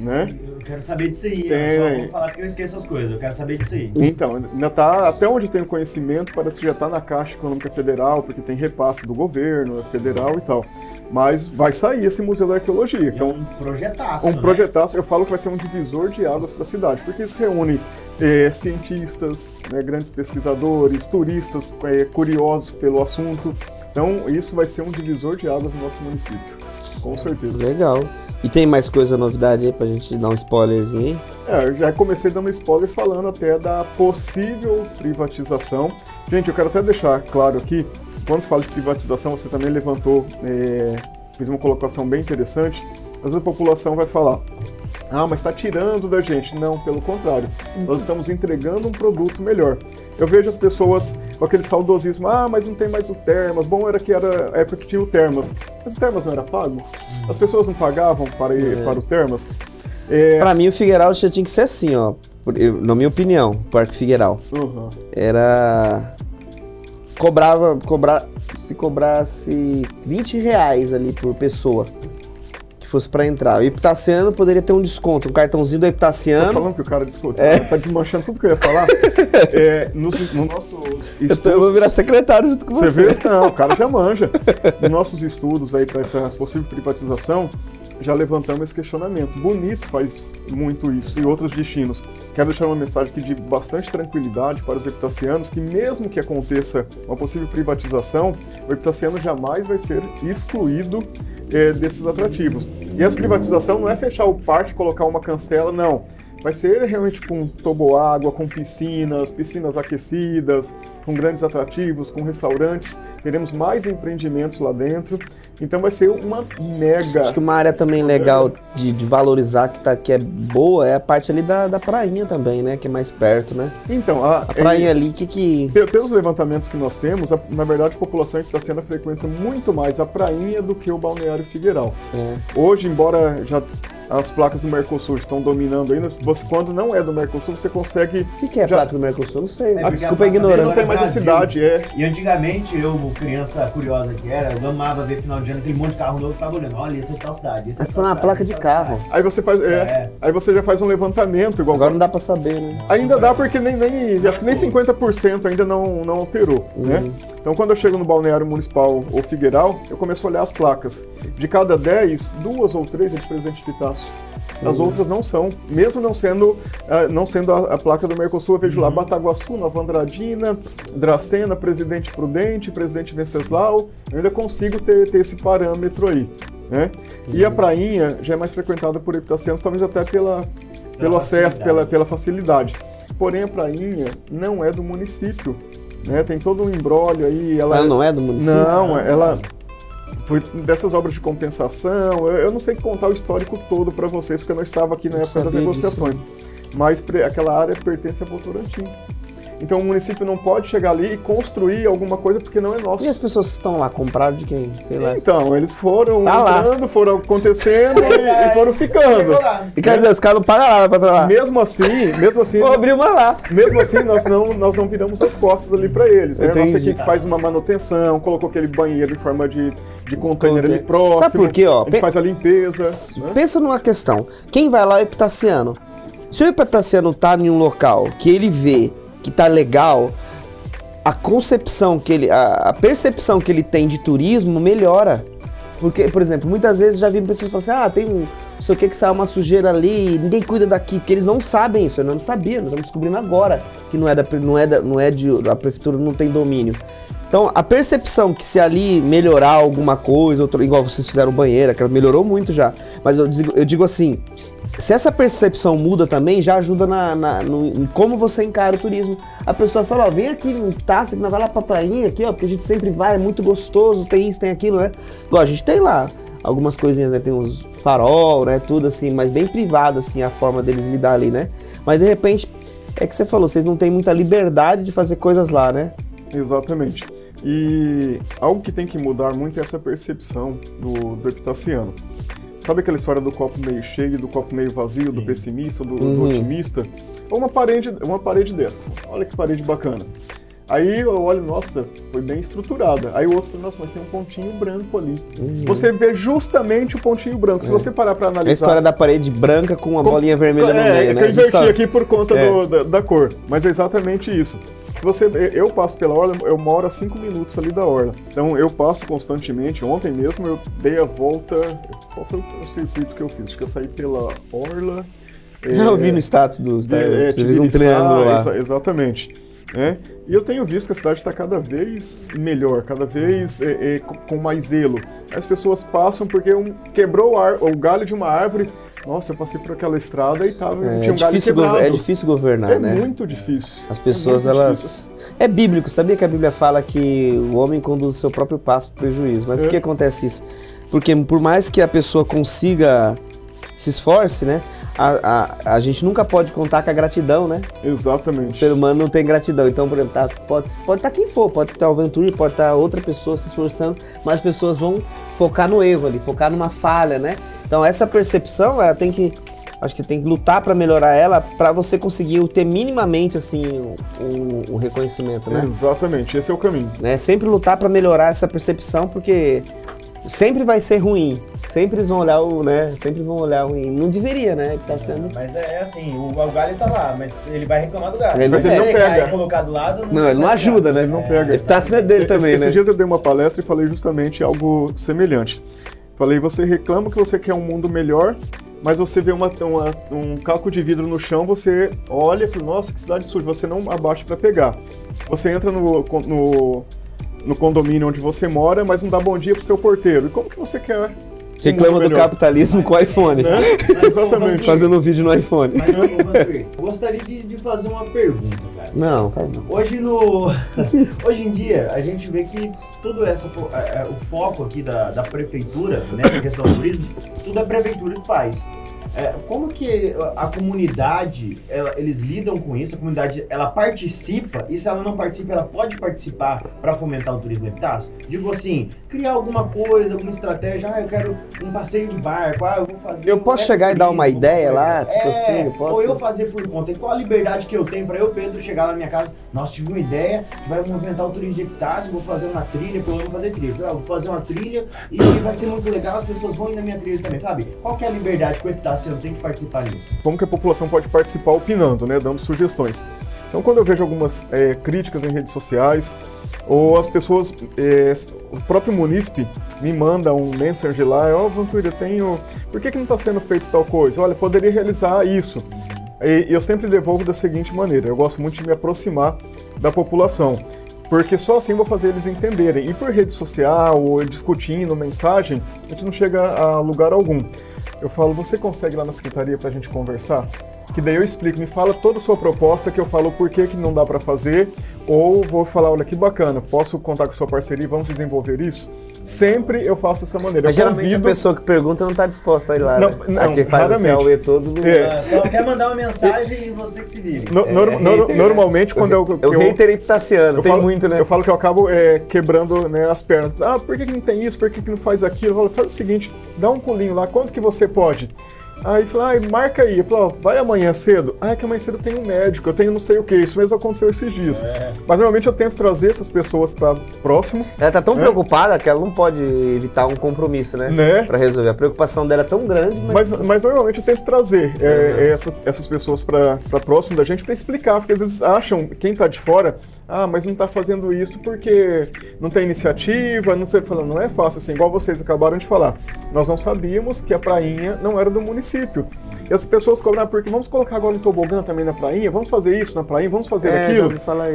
né? Eu quero saber disso aí. Tem, eu só vou falar que eu esqueço as coisas. Eu quero saber disso aí. Então, ainda tá, até onde tem o conhecimento, parece que já está na Caixa Econômica Federal, porque tem repasse do governo, é federal e tal. Mas vai sair esse Museu da Arqueologia, que É é um, projetaço. Um né? projetaço, eu falo que vai ser um divisor de águas para a cidade, porque isso reúne eh, cientistas, né, grandes pesquisadores, turistas eh, curiosos pelo assunto. Então, isso vai ser um divisor de águas no nosso município, com certeza. Legal. E tem mais coisa, novidade aí pra gente dar um spoilerzinho aí? É, eu já comecei dando spoiler falando até da possível privatização. Gente, eu quero até deixar claro aqui, quando se fala de privatização, você também levantou, eh, fez uma colocação bem interessante. Às vezes a população vai falar, Ah, mas está tirando da gente. Não, pelo contrário. Nós estamos entregando um produto melhor. Eu vejo as pessoas com aquele saudosismo. Ah, mas não tem mais o Termas. Bom, era que era a época que tinha o Termas. Mas o Termas não era pago? As pessoas não pagavam para ir para o Termas? É... Para mim, o Figueiral já tinha que ser assim, ó. Na minha opinião, o Parque Figueiral. Uhum. Era. Cobrava. Cobrar, se cobrasse 20 reais ali por pessoa fosse para entrar. O Epitaciano poderia ter um desconto, um cartãozinho do Epitaciano. Tá falando que o cara desconto, é. tá desmanchando tudo que eu ia falar. é, no, no nosso estudo, eu, tô, eu vou virar secretário junto com você. Você vê? Não, o cara já manja. Nos nossos estudos aí para essa possível privatização, já levantamos esse questionamento. Bonito faz muito isso e outros destinos. Quero deixar uma mensagem aqui de bastante tranquilidade para os epitacianos que mesmo que aconteça uma possível privatização, o epitaciano jamais vai ser excluído é, desses atrativos. E essa privatização não é fechar o parque, colocar uma cancela, não. Vai ser realmente com toboágua, com piscinas, piscinas aquecidas, com grandes atrativos, com restaurantes. Teremos mais empreendimentos lá dentro. Então vai ser uma mega. Acho que uma área também legal de, de valorizar que, tá, que é boa é a parte ali da, da prainha também, né? Que é mais perto, né? Então, a, a prainha é, ali que, que. Pelos levantamentos que nós temos, a, na verdade a população que está sendo frequenta muito mais a prainha do que o balneário Figueiral. É. Hoje, embora já as placas do Mercosul estão dominando aí. Você, quando não é do Mercosul, você consegue. O que, que, é já... placa do Mercosul? Não sei. É, ah, desculpa a ignorância. Não tem mais a cidade, é. E antigamente, eu, criança curiosa que era, eu amava ver final de ano aquele monte de carro novo, ficava olhando. Olha, isso é tal cidade. Isso é tal uma placa de carro. Aí você faz. É, é, Aí você já faz um levantamento igual. Agora não dá pra saber, né? Ainda dá porque nem, nem acho que nem 50% ainda não, não alterou, uhum. né? Então quando eu chego no balneário municipal ou Figueiral, eu começo a olhar as placas. De cada 10, duas ou três é de presente de Pitácio. As outras não são, mesmo não sendo, uh, não sendo a, a, placa do Mercosul, eu vejo lá uhum. Bataguaçu, Nova Andradina, Dracena, Presidente Prudente, Presidente Venceslau, eu ainda consigo ter, ter esse parâmetro aí. Né? Uhum. E a uhum. prainha já é mais frequentada por epitacianos, talvez até pela, pelo acesso, pela, pela facilidade. Porém, a prainha não é do município. Né? Tem todo um embrólio aí. Ela, ela não é do município? Não, ela foi dessas obras de compensação. Eu, não sei contar o histórico todo para vocês, porque eu não estava aqui na época das negociações. Disso. Mas aquela área pertence a Votorantim. Então o município não pode chegar ali e construir alguma coisa porque não é nosso. E as pessoas que estão lá compraram de quem? Sei lá. Então, eles foram tá entrando, lá. foram acontecendo e, e, foram ficando. E quer dizer, os caras não pagam nada pra lá. Mesmo assim, mesmo assim. Vou abrir uma lá. Mesmo assim, nós não, nós não viramos as costas ali para eles. Né? Nossa equipe faz uma manutenção, colocou aquele banheiro em forma de, de container ali próximo. Sabe por quê, ó? A gente faz a limpeza. Né? Pensa numa questão. Quem vai lá é o Epitaciano. Se o Epitaciano tá em um local que ele vê que tá legal, a concepção que ele, a, a, percepção que ele tem de turismo melhora. Porque, por exemplo, muitas vezes já vi pessoas falar assim, ah, tem um, não sei o que que sai uma sujeira ali, ninguém cuida daqui, porque eles não sabem isso, eu não sabia, nós estamos descobrindo agora que não é da, não é da, não é de, a prefeitura não tem domínio. Então, a percepção que se ali melhorar alguma coisa, outro, igual vocês fizeram banheira, que melhorou muito já, mas eu digo, eu digo assim, se essa percepção muda também, já ajuda na, na no, em como você encara o turismo. A pessoa fala, ó, vem aqui em Taça, vai lá pra prainha aqui, ó, porque a gente sempre vai, é muito gostoso, tem isso, tem aquilo, né? Igual a gente tem lá algumas coisinhas, né? Tem uns farol, né? Tudo assim, mas bem privado, assim, a forma deles lidar ali, né? Mas de repente, é que você falou, vocês não têm muita liberdade de fazer coisas lá, né? Exatamente. E algo que tem que mudar muito é essa percepção do, do epitaciano. Sabe aquela história do copo meio cheio, do copo meio vazio, Sim. do pessimista, do, uhum. do otimista? Ou uma parede, uma parede dessa. Olha que parede bacana. Aí eu olho, nossa, foi bem estruturada. Aí o outro fala, nossa, mas tem um pontinho branco ali. Uhum. Você vê justamente o pontinho branco. É. Se você parar para analisar. A história da parede branca com uma bolinha vermelha é, no meio, é, né? Eu inverti só... aqui por conta é. do, da, da, cor. Mas é exatamente isso. Se você, eu passo pela orla, eu moro a 5 minutos ali da orla. Então eu passo constantemente. Ontem mesmo eu dei a volta. Qual foi o circuito que eu fiz? Acho que eu saí pela orla. eu vi no status do. É, você fez um triângulo lá. Exa exatamente. É, e eu tenho visto que a cidade está cada vez melhor, cada vez é, é, com mais zelo. As pessoas passam porque um, quebrou o, o galho de uma árvore, nossa, eu passei por aquela estrada e tava, é, tinha um galho quebrado. É difícil governar, é né? É muito difícil. As pessoas, é elas... Difícil. É bíblico, sabia que a Bíblia fala que o homem conduz o seu próprio passo para o prejuízo. Mas por é. que acontece isso? Porque por mais que a pessoa consiga se esforce, né? a, a, a gente nunca pode contar com a gratidão, né? O Exatamente. ser humano não tem gratidão. Então, por exemplo, tá, pode estar pode tá quem for, pode estar o Venturi, pode estar outra pessoa se esforçando, mas as pessoas vão focar no erro ali, focar numa falha, né? Então, essa percepção, ela tem que. Acho que tem que lutar para melhorar ela, para você conseguir ter minimamente assim o, o reconhecimento, né? Exatamente, esse é o caminho. né? Sempre lutar para melhorar essa percepção, porque sempre vai ser ruim. Sempre eles vão olhar o, né? Sempre vão olhar ruim. Não deveria, né? Ele tá sendo. Mas é, é assim, o, o galho tá lá, mas ele vai reclamar do galho. Ele mas não pega. ele cair e colocar do lado, Não, ele não ajuda, né? Ele não pega. Ele tá sendo dele também, Esses né? dias eu dei uma palestra e falei justamente algo semelhante. Falei, você reclama que você quer um mundo melhor, mas você vê uma, uma- um caco de vidro no chão, você olha e fala, nossa, que cidade suja, você não abaixa para pegar. Você entra no, no, no condomínio onde você mora, mas não dá bom dia pro seu porteiro. E como que você quer? Reclama do capitalismo com o iPhone. Né? Exatamente. Fazendo um vídeo no iPhone. Mas, eu gostaria de, de fazer uma pergunta, cara. Não, não. Hoje no. Hoje em dia, a gente vê que tudo essa. fo- é, é, o foco aqui da, da prefeitura, nessa questão do turismo, tudo é a prefeitura que faz. É, como que a comunidade, ela- eles lidam com isso? A comunidade, ela participa? E se ela não participa, ela pode participar para fomentar o turismo epitácio? Digo assim, criar alguma coisa, alguma estratégia. Ah, eu quero um passeio de barco. Ah, eu vou fazer. Eu posso chegar e dar uma ideia lá, tipo É, assim, eu posso- Ou eu fazer por conta. E qual a liberdade que eu tenho para eu, Pedro, chegar lá na minha casa? Nós tive uma ideia que vai movimentar o turismo de epitácio, vou fazer uma trilha, vou fazer trilha. Ah, vou fazer uma trilha e vai ser muito legal, as pessoas vão ir na minha trilha também, sabe? Qual que é a liberdade que o epitácio tem de participar nisso? como que a população pode participar opinando, né, dando sugestões. Então, quando eu vejo algumas é, críticas em redes sociais, ou as pessoas, é, o próprio munícipe me manda um message lá, ó, oh, Vantuíra, eu tenho, por que, que não está sendo feito tal coisa? Olha, poderia realizar isso. E eu sempre devolvo da seguinte maneira, eu gosto muito de me aproximar da população, porque só assim vou fazer eles entenderem. E por rede social, ou discutindo, mensagem, a gente não chega a lugar algum. Eu falo, você consegue ir lá na secretaria pra gente conversar? Que daí eu explico, me fala toda a sua proposta, que eu falo por que, que não dá pra fazer, ou vou falar, olha que bacana, posso contar com sua parceria e vamos desenvolver isso? Sempre eu faço dessa maneira. Mas eu geralmente a convido- pessoa que pergunta não tá disposta a ir lá. Não, né? não, a que faz raramente. AUE todo. É. Ah, só quer mandar uma mensagem e você que se vire. No- É, nor- é nor- hater, né? normalmente, quando eu, É o eu- hater epitaciano, eu tem falo, muito, né? Eu falo que eu acabo é, quebrando né, as pernas. Ah, por que, que não tem isso? Por que, que não faz aquilo? Eu falo, faz o seguinte, dá um pulinho lá, quanto que você pode? Aí fala, ah, marca aí. Eu falo, ó, vai amanhã cedo? Ah, é que amanhã cedo tem um médico, eu tenho não sei o que. Isso mesmo aconteceu esses dias. É. Mas normalmente eu tento trazer essas pessoas para próximo, Ela tá tão É. preocupada que ela não pode evitar um compromisso, né? né? Pra resolver. A preocupação dela é tão grande, mas. Mas, mas normalmente eu tento trazer é, essa- essas pessoas para próximo da gente para explicar, porque às vezes acham, quem está de fora, ah, mas não está fazendo isso porque não tem iniciativa, não sei, falando, não é fácil assim, igual vocês acabaram de falar. Nós não sabíamos que a prainha não era do município. E as pessoas cobram, ah, porque vamos colocar agora um tobogã também na prainha, vamos fazer isso na prainha, vamos fazer É, aquilo.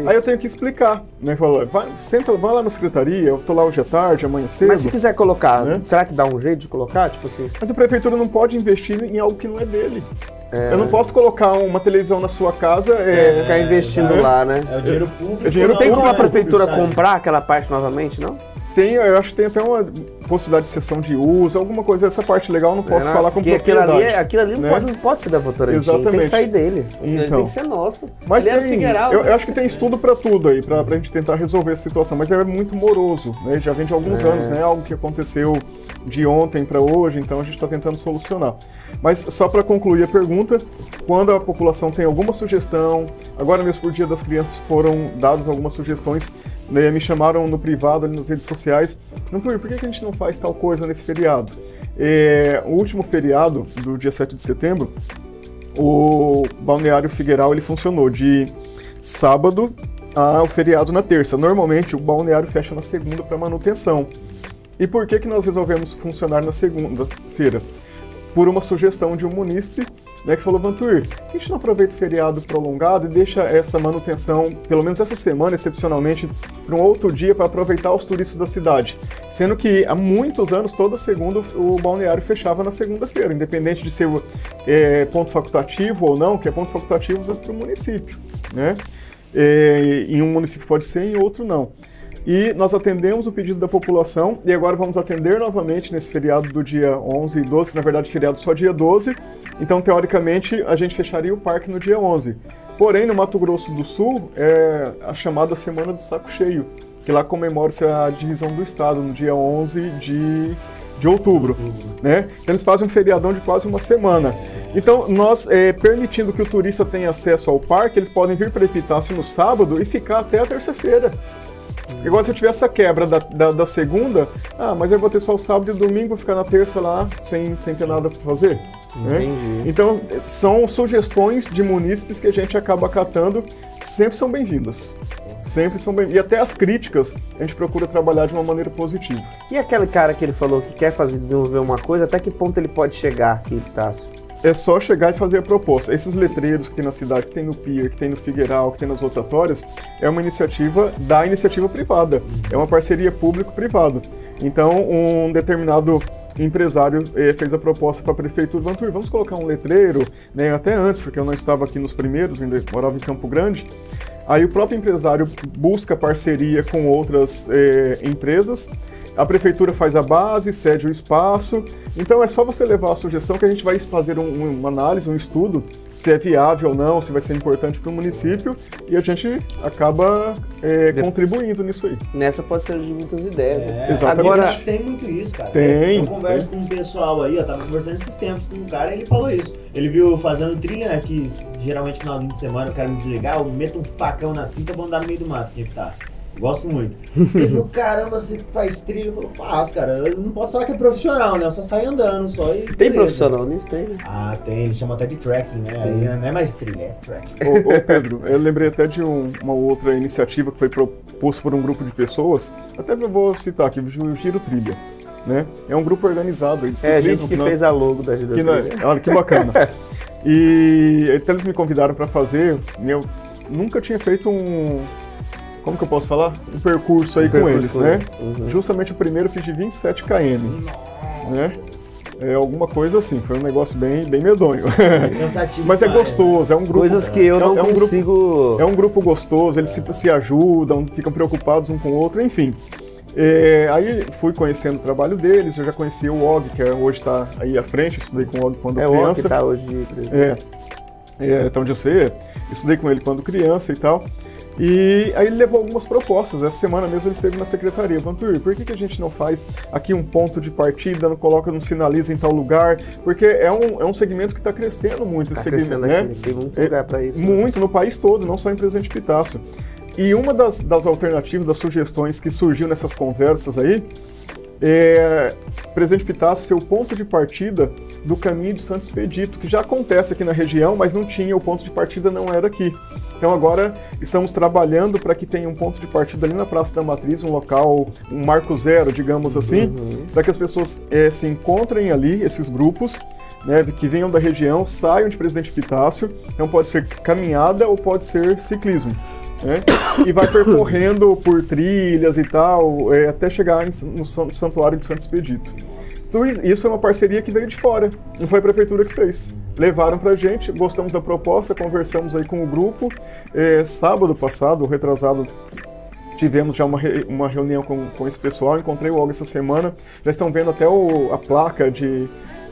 Aí eu tenho que explicar, né? Falar, vai, senta, vai lá na secretaria, eu tô lá hoje à tarde, amanhã cedo. Mas se quiser colocar, Né? será que dá um jeito de colocar? Tipo assim. Mas a prefeitura não pode investir em algo que não é dele. É. Eu não posso colocar uma televisão na sua casa. É, É, ficar investindo exato. lá, né? É o dinheiro público. É dinheiro Não tem como a é prefeitura comprar aquela parte novamente, não? Tem, eu acho que tem até uma possibilidade de cessão de uso, alguma coisa. Essa parte legal eu não posso É, falar com porque aquilo propriedade. ali, é- aquilo ali não, né? pode, não pode ser da Votorantim, tem que Exatamente. sair deles. Ele Então. tem que ser nosso. Mas Ele é tem, Figueiral, eu, eu acho que tem estudo para tudo aí, pra, pra gente tentar resolver essa situação, mas é muito moroso, né? Já vem de alguns É. anos, né? Algo que aconteceu de ontem para hoje, então a gente está tentando solucionar. Mas só para concluir a pergunta, quando a população tem alguma sugestão, agora mesmo por Dia das Crianças foram dadas algumas sugestões, né? me chamaram no privado ali nas redes sociais, Antônio, por que que a gente não faz tal coisa nesse feriado? É, o último feriado do dia 7 de setembro, o Balneário Figueiral ele funcionou de sábado ao feriado na terça. Normalmente o balneário fecha na segunda para manutenção. E por que, que nós resolvemos funcionar na segunda-feira? Por uma sugestão de um munícipe né, que falou, Vantuir, por que a gente não aproveita o feriado prolongado e deixa essa manutenção, pelo menos essa semana, excepcionalmente, para um outro dia para aproveitar os turistas da cidade? Sendo que há muitos anos, toda segunda, o balneário fechava na segunda-feira, independente de ser é, ponto facultativo ou não, que é ponto facultativo para o município. Né? É, em um município pode ser, em outro não. E nós atendemos o pedido da população e agora vamos atender novamente nesse feriado do dia 11 e 12, que na verdade feriado só dia 12. Então, teoricamente, a gente fecharia o parque no dia 11. Porém, no Mato Grosso do Sul é a chamada Semana do Saco Cheio, que lá comemora-se a divisão do estado no dia 11 de de outubro, né? Então eles fazem um feriadão de quase uma semana. Então nós é, permitindo que o turista tenha acesso ao parque, eles podem vir para Epitácio no sábado e ficar até a terça-feira. Igual se eu tiver essa quebra da, da, da, segunda, ah, mas eu vou ter só o sábado e o domingo, vou ficar na terça lá sem, sem ter nada para fazer. Né? Então, são sugestões de munícipes que a gente acaba acatando, sempre são bem-vindas. Sempre são bem E até as críticas a gente procura trabalhar de uma maneira positiva. E aquele cara que ele falou que quer fazer desenvolver uma coisa, até que ponto ele pode chegar aqui, Tássio? É só chegar e fazer a proposta. Esses letreiros que tem na cidade, que tem no Pier, que tem no Figueiral, que tem nas rotatórias, é uma iniciativa da iniciativa privada. É uma parceria público-privado. Então, um determinado empresário eh, fez a proposta para a prefeitura, Vantur, vamos colocar um letreiro, né, até antes, porque eu não estava aqui nos primeiros, ainda morava em Campo Grande, Aí o próprio empresário busca parceria com outras eh, empresas a prefeitura faz a base, cede o espaço. Então é só você levar a sugestão que a gente vai fazer um, uma análise, um estudo, se é viável ou não, se vai ser importante para o município e a gente acaba é, contribuindo nisso aí. Nessa pode ser de muitas ideias. É, Exatamente. Agora tem muito isso, cara. Tem. Eu converso tem. com um pessoal aí, eu tava conversando esses tempos com um cara e ele falou isso. Ele viu fazendo trilha, né? Que geralmente finalzinho de semana eu quero me desligar, eu meto um facão na cinta e vou andar no meio do mato, que tá. Gosto muito. Ele falou, caramba, você faz trilha? Eu falei, faço, cara. Eu não posso falar que é profissional, né? Eu só saio andando só e. Tem beleza. profissional nisso? Tem, né? Ah, tem. Ele chama até de trekking, né? Aí não é mais trilha, é trekking. Ô, ô Pedro, eu lembrei até de um, uma outra iniciativa que foi proposta por um grupo de pessoas. Até eu vou citar aqui, o Giro Trilha. Né? É um grupo organizado de ciclismo. É, a gente que, que fez a logo da Trilha. Não, olha que bacana. e então eles me convidaram para fazer. Eu nunca tinha feito um como que eu posso falar? Um percurso aí um com percurso, eles, né? Uhum. Justamente o primeiro eu fiz de 27 km, né? É alguma coisa assim, foi um negócio bem, bem medonho. É Mas é gostoso, é um grupo. Coisas que eu não é, é um consigo. Grupo, é um grupo gostoso, eles se, se ajudam, ficam preocupados um com o outro, enfim. É, aí fui conhecendo o trabalho deles, eu já conheci o Og, que é, hoje está aí à frente, estudei com o Og quando é criança. É o Og que está hoje presidente. É, é, então onde eu sei, estudei com ele quando criança e tal. E aí ele levou algumas propostas. Essa semana mesmo ele esteve na secretaria. Vantur, por que, que a gente não faz aqui um ponto de partida, não coloca, não sinaliza em tal lugar? Porque é um, é um segmento que está crescendo muito. Está crescendo né? aqui, tem muito lugar para isso. Né? Muito, né? no país todo, não só em Presidente Pitácio. E uma das, das alternativas, das sugestões que surgiu nessas conversas aí, é, Presidente Pitácio ser o ponto de partida do caminho de Santo Expedito, que já acontece aqui na região, mas não tinha, o ponto de partida não era aqui. Então agora estamos trabalhando para que tenha um ponto de partida ali na Praça da Matriz, um local, um marco zero, digamos assim, uhum. para que as pessoas é, se encontrem ali, esses grupos, né, que venham da região, saiam de Presidente Pitácio. Então pode ser caminhada ou pode ser ciclismo. Né? e vai percorrendo por trilhas e tal, é, até chegar no Santuário de Santo Expedito. Então, isso foi uma parceria que veio de fora, não foi a prefeitura que fez. Levaram pra gente, gostamos da proposta, conversamos aí com o grupo. É, sábado passado, retrasado, tivemos já uma, re, uma reunião com, com esse pessoal, encontrei o Olga essa semana, já estão vendo até o, a placa de,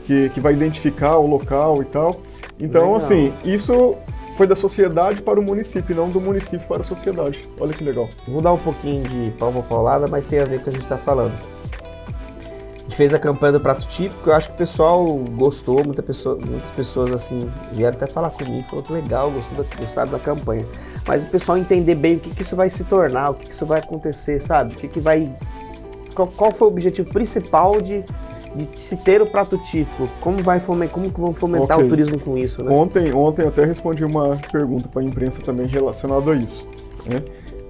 que, que vai identificar o local e tal. Então, Legal. assim, isso foi da sociedade para o município, não do município para a sociedade. Olha que legal. Vou dar um pouquinho de palma falada, mas tem a ver com o que a gente está falando. A gente fez a campanha do prato típico, eu acho que o pessoal gostou, muita pessoa, muitas pessoas assim vieram até falar comigo, falou que legal, gostou gostaram da campanha. Mas o pessoal entender bem o que, que isso vai se tornar, o que, que isso vai acontecer, sabe? O que, que vai. Qual, qual foi o objetivo principal de, de se ter o prato típico. Como vai fomentar, como vão fomentar okay. o turismo com isso, né? Ontem, ontem até respondi uma pergunta para a imprensa também relacionada a isso. Né?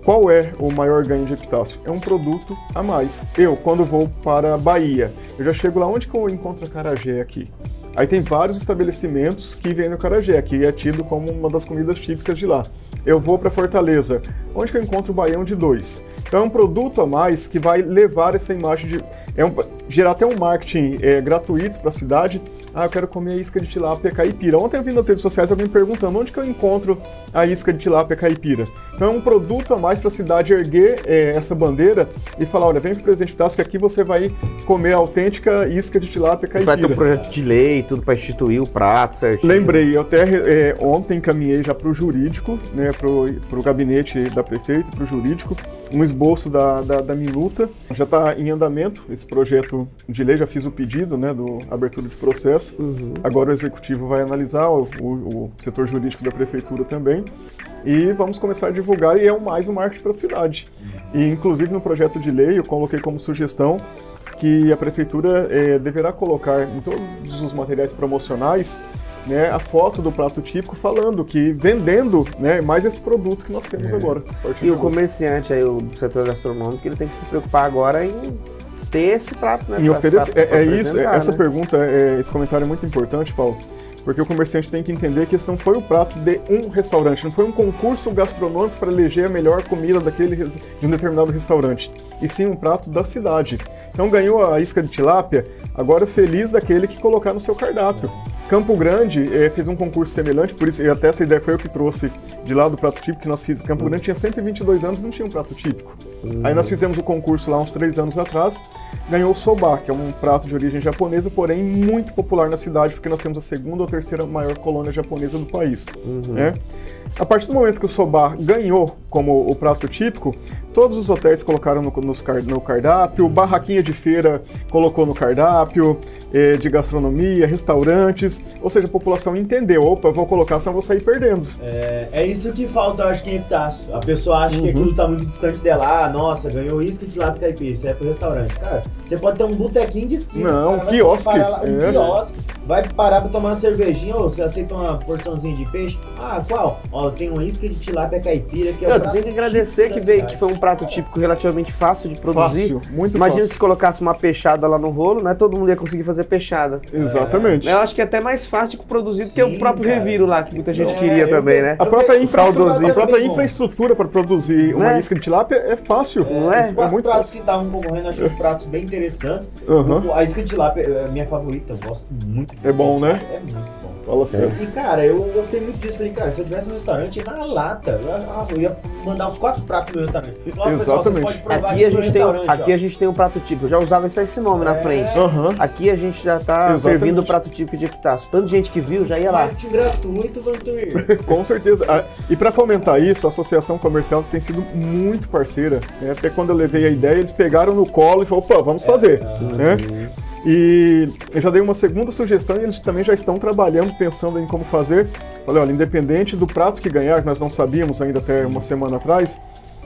Qual é o maior ganho de epitácio? É um produto a mais. Eu, quando vou para a Bahia, eu já chego lá onde que eu encontro a carajé aqui? Aí tem vários estabelecimentos que vendem o carajé, que é tido como uma das comidas típicas de lá. Eu vou para Fortaleza, onde que eu encontro o baião de dois? Então é um produto a mais que vai levar essa imagem de... É um, gerar até um marketing é, gratuito para a cidade, Ah, eu quero comer a isca de tilápia caipira. Ontem eu vi nas redes sociais alguém perguntando onde que eu encontro a isca de tilápia caipira. Então é um produto a mais para a cidade erguer é, essa bandeira e falar, olha, vem pro Presidente Tasso que aqui você vai comer a autêntica isca de tilápia caipira. Vai ter um projeto de lei, tudo para instituir o prato certinho. Lembrei, eu até é, ontem encaminhei já para o jurídico, né, para o gabinete da prefeita, para o jurídico, um esboço da, da, da minuta. Já está em andamento esse projeto de lei, já fiz o pedido né, do abertura de processo. Uhum. Agora o executivo vai analisar, o, o, o, setor jurídico da prefeitura também. E vamos começar a divulgar, e é mais um marketing para a cidade. E, inclusive, no projeto de lei, eu coloquei como sugestão que a prefeitura é, deverá colocar em todos os materiais promocionais né, a foto do prato típico falando que vendendo né, mais esse produto que nós temos é. agora. E o comerciante aí, o setor gastronômico, ele tem que se preocupar agora em ter esse prato, né? E oferecer, é, é isso, essa né? pergunta, é, esse comentário é muito importante, Paulo, porque o comerciante tem que entender que esse não foi o prato de um restaurante, não foi um concurso gastronômico para eleger a melhor comida daquele de um determinado restaurante, e sim um prato da cidade. Então ganhou a isca de tilápia, agora feliz daquele que colocar no seu cardápio. Campo Grande é, fez um concurso semelhante, por isso, e até essa ideia foi eu que trouxe de lá do prato típico que nós fizemos. Campo Grande tinha 122 anos e não tinha um prato típico. Uhum. Aí nós fizemos o concurso lá uns três anos atrás, ganhou o soba, que é um prato de origem japonesa, porém muito popular na cidade, porque nós temos a segunda ou terceira maior colônia japonesa do país. Uhum. Né? A partir do momento que o soba ganhou como o prato típico, todos os hotéis colocaram no, no cardápio, barraquinha de feira colocou no cardápio, eh, de gastronomia, restaurantes, ou seja, a população entendeu, opa, vou colocar, senão vou sair perdendo. É, é isso que falta, acho que em Epitácio. A pessoa acha uhum. que aquilo está muito distante dela, ah, nossa, ganhou isso de lá caipira, isso é pro restaurante. Cara, você pode ter um botequinho de esquina. Não, um quiosque. Lá, um é. quiosque. Vai parar pra tomar uma cervejinha, ou você aceita uma porçãozinha de peixe? Ah, qual? Ó, tem uma isca de tilápia caipira que é o Tem que agradecer que veio, que foi um prato típico relativamente fácil de produzir. Fácil, muito Imagina fácil. se colocasse uma peixada lá no rolo, né? Todo mundo ia conseguir fazer peixada. Exatamente. É. Eu acho que é até mais fácil de produzir do que o próprio cara. reviro lá, que muita gente é, queria também, né? A própria, infraestrutura, a própria infraestrutura para produzir uma né? isca de tilápia é fácil. É, não é? Os é muito pratos fácil. que estavam concorrendo, achei os pratos bem interessantes. Uhum. A isca de tilápia é minha favorita, eu gosto muito. É bom, né? É muito bom. Fala sério. E cara, eu gostei muito disso. Falei, cara, se eu tivesse um restaurante na lata, eu ia mandar uns quatro pratos no meu restaurante. Exatamente. Pessoal, aqui a, gente tem, aqui a gente tem um prato típico. Eu já usava esse, esse nome é. na frente. Uhum. Aqui a gente já tá Exatamente. servindo o prato típico de Epitácio. Tanta gente que viu, já ia lá. Marketing gratuito, Vantuir. Com certeza. Ah, e para fomentar isso, a Associação Comercial tem sido muito parceira. Né? Até quando eu levei a ideia, eles pegaram no colo e falaram, opa, vamos fazer. É. Né? E eu já dei uma segunda sugestão e eles também já estão trabalhando, pensando em como fazer. Falei, olha, independente do prato que ganhar, que nós não sabíamos ainda até uma semana atrás,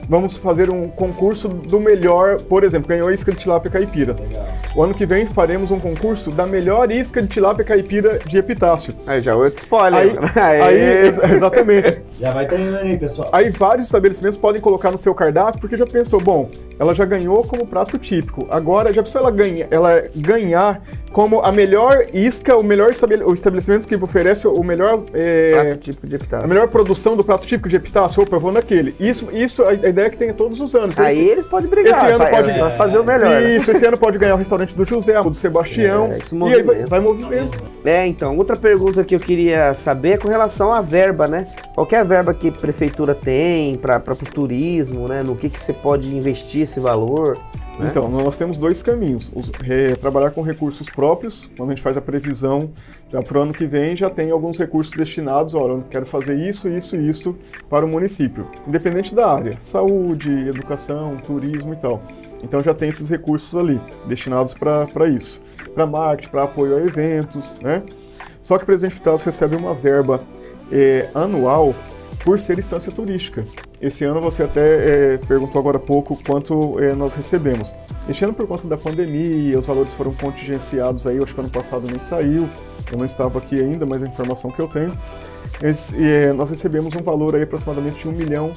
vamos fazer um concurso do melhor, por exemplo, ganhou a isca de tilápia caipira. Legal. O ano que vem faremos um concurso da melhor isca de tilápia caipira de Epitácio. Aí já outro spoiler. Aí, aí exatamente. Já vai terminando aí, pessoal. Aí vários estabelecimentos podem colocar no seu cardápio, porque já pensou, bom, ela já ganhou como prato típico. Agora, já pensou ela, ganha, ela ganhar como a melhor isca, o melhor o estabelecimento que oferece o melhor... É, prato típico de Epitácio. A melhor produção do prato típico de Epitácio. Opa, eu vou naquele. Isso, isso a ideia é que tem todos os anos. Aí esse, eles podem brigar. Esse ano pode fazer o melhor. Né? Isso, esse ano pode ganhar o restaurante do José, o do Sebastião. É, e aí vai, vai movimento. É, então, outra pergunta que eu queria saber é com relação à verba, né? Qual é verba que a prefeitura tem para o turismo, né? No que, que você pode investir esse valor? Né? Então, nós temos dois caminhos. Os, re, trabalhar com recursos próprios, quando a gente faz a previsão, já para o ano que vem já tem alguns recursos destinados, olha, eu quero fazer isso, isso e isso para o município, independente da área, saúde, educação, turismo e tal. Então já tem esses recursos ali, destinados para isso. Para marketing, para apoio a eventos, né? Só que o presidente Pitas recebe uma verba é, anual por ser instância turística. Esse ano você até é, perguntou agora há pouco quanto é, nós recebemos. Este ano, por conta da pandemia, os valores foram contingenciados aí, acho que ano passado nem saiu, eu não estava aqui ainda, mas a informação que eu tenho. Esse, é, nós recebemos um valor aí aproximadamente de 1 milhão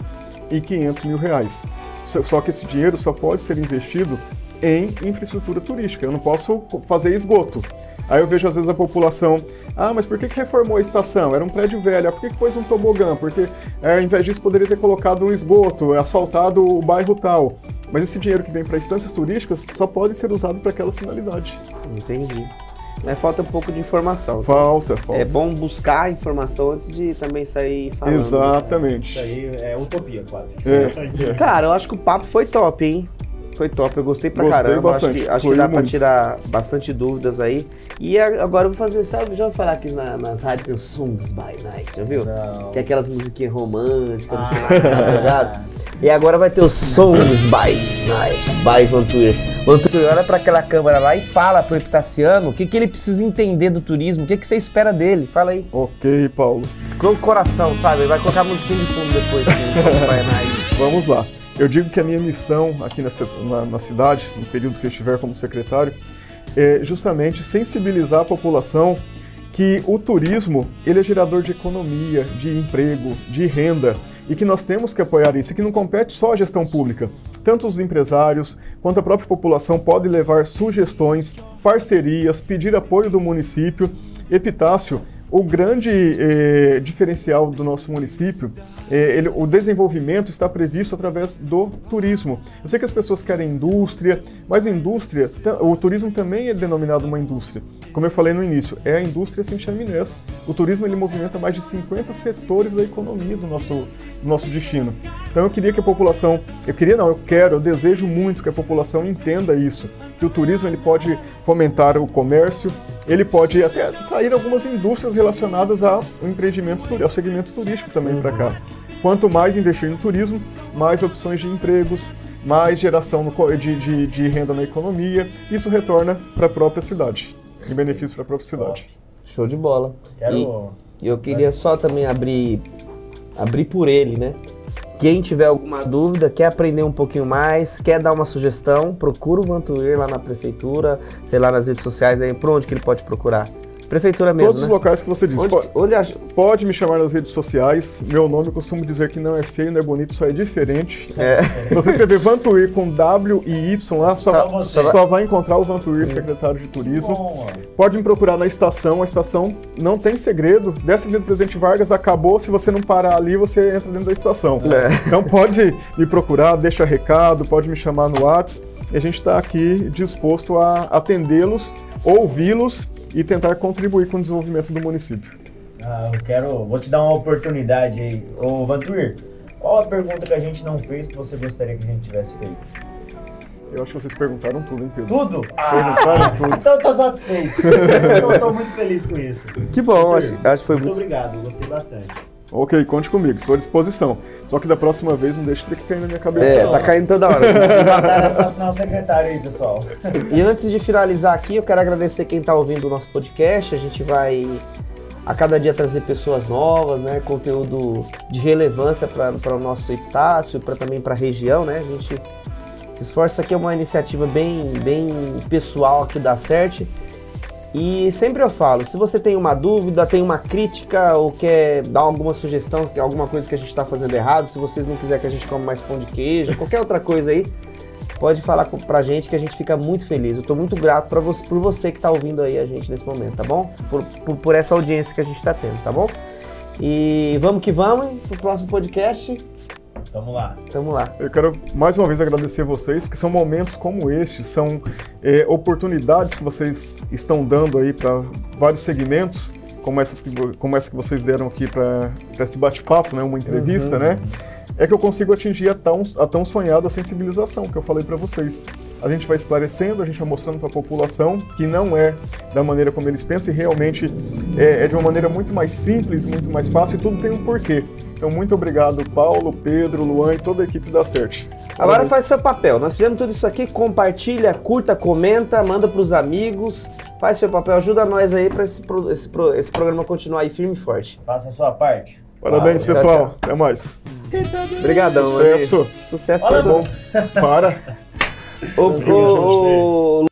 e 500 mil reais. Só que esse dinheiro só pode ser investido em infraestrutura turística. Eu não posso fazer esgoto. Aí eu vejo às vezes a população, ah, mas por que, que reformou a estação? Era um prédio velho, ah, por que, que pôs um tobogã? Porque é, ao invés disso poderia ter colocado um esgoto, asfaltado o bairro tal. Mas esse dinheiro que vem para instâncias turísticas só pode ser usado para aquela finalidade. Entendi. Mas falta um pouco de informação. Falta, falta. É bom buscar informação antes de também sair falando. Exatamente. Isso aí é utopia, quase. É. Cara, eu acho que o papo foi top, hein? Foi top, eu gostei pra Gostei caramba. bastante, Acho que, acho que dá pra muito. tirar bastante dúvidas aí. E agora eu vou fazer, sabe, já vou falar aqui na- nas rádios tem o Songs by Night, já viu? Não. Que é aquelas musiquinhas românticas, Ah. tá ligado? E agora vai ter o Songs by Night, by Vantuir. Vantuir olha pra aquela câmera lá e fala pro Epitaciano o que, que ele precisa entender do turismo, o que, que você espera dele. Fala aí. Ok, Paulo. Com o coração, sabe? Vai colocar musiquinha de fundo depois, sim, Songs by Night. Vamos lá. Eu digo que a minha missão aqui na, na- na cidade, no período que eu estiver como secretário, é justamente sensibilizar a população que o turismo ele é gerador de economia, de emprego, de renda e que nós temos que apoiar isso, e que não compete só a gestão pública. Tanto os empresários quanto a própria população podem levar sugestões, parcerias, pedir apoio do município. Epitácio, o grande eh, diferencial do nosso município, eh, ele- o desenvolvimento está previsto através do turismo. Eu sei que as pessoas querem indústria, mas indústria, o turismo também é denominado uma indústria. Como eu falei no início, é a indústria sem chaminés. O turismo ele movimenta mais de 50 setores da economia do nosso, do nosso destino. Então eu queria que a população, eu queria não, eu quero, eu desejo muito que a população entenda isso, que o turismo ele pode fomentar o comércio, ele pode até atrair algumas indústrias relacionadas ao empreendimento, ao segmento turístico também para cá. Quanto mais investir no turismo, mais opções de empregos, mais geração no de, de- de renda na economia, isso retorna para a própria cidade, em benefício para a própria cidade. Show de bola. Quero. E eu queria só também abrir, abrir por ele, né? Quem tiver alguma dúvida, quer aprender um pouquinho mais, quer dar uma sugestão, procura o Vantuir lá na prefeitura, sei lá, nas redes sociais aí, por onde que ele pode procurar? Prefeitura mesmo, Todos os né? locais que você diz. Onde, Po- onde acha- Pode me chamar nas redes sociais. Meu nome eu costumo dizer que não é feio, não é bonito, só é diferente. É. Se você escrever Vantuir com W e Y lá, só, Só você. só vai encontrar o Vantuir, secretário de turismo. Bom. Pode me procurar na estação, a estação não tem segredo. Desce ali do Presidente Vargas, acabou. Se você não parar ali, você entra dentro da estação. É. Então pode me procurar, deixa recado, pode me chamar no Whats. E a gente está aqui disposto a atendê-los, ouvi-los e tentar contribuir com o desenvolvimento do município. Ah, eu quero. Vou te dar uma oportunidade aí. Ô, Vantuir, qual a pergunta que a gente não fez que você gostaria que a gente tivesse feito? Eu acho que vocês perguntaram tudo, hein, Pedro? Tudo? Perguntaram tudo. Então eu tô satisfeito. eu tô, tô muito feliz com isso. Que bom, acho, acho que foi muito muito. obrigado, gostei bastante. Ok, conte comigo, estou à disposição. Só que da próxima vez não deixe isso daqui cair na minha cabeça. É, não. tá caindo toda hora. Assassinar o secretário aí, pessoal. E antes de finalizar aqui, eu quero agradecer quem está ouvindo o nosso podcast. A gente vai a cada dia trazer pessoas novas, né? Conteúdo de relevância para o nosso epitácio, para também para a região, né? A gente se esforça aqui é uma iniciativa bem, bem pessoal aqui da CERT. E sempre eu falo, se você tem uma dúvida, tem uma crítica ou quer dar alguma sugestão, alguma coisa que a gente está fazendo errado, se vocês não quiserem que a gente coma mais pão de queijo, qualquer outra coisa aí, pode falar com, pra gente que a gente fica muito feliz. Eu tô muito grato pra você, por você que tá ouvindo aí a gente nesse momento, tá bom? Por, por, por essa audiência que a gente tá tendo, tá bom? E vamos que vamos, pro próximo podcast. Tamo lá. Tamo lá. Eu quero mais uma vez agradecer vocês, porque são momentos como estes, são é, oportunidades que vocês estão dando aí para vários segmentos, como, essas que, como essa que vocês deram aqui para esse bate-papo, né, uma entrevista, né? É que eu consigo atingir a tão, a tão sonhada sensibilização que eu falei para vocês. A gente vai esclarecendo, a gente vai mostrando para a população que não é da maneira como eles pensam e realmente é, é de uma maneira muito mais simples, muito mais fácil e tudo tem um porquê. Então, muito obrigado, Paulo, Pedro, Luan e toda a equipe da CERT. Agora faz seu papel. Nós fizemos tudo isso aqui, compartilha, curta, comenta, manda pros amigos, faz seu papel, ajuda nós aí pra esse, pro- esse, pro- esse programa continuar aí firme e forte. Faça a sua parte. Parabéns, Tchau, pessoal. tchau. Até mais. Obrigadão, Sucesso. Sucesso Olha, pra Bom, para. Ô, ô, ô,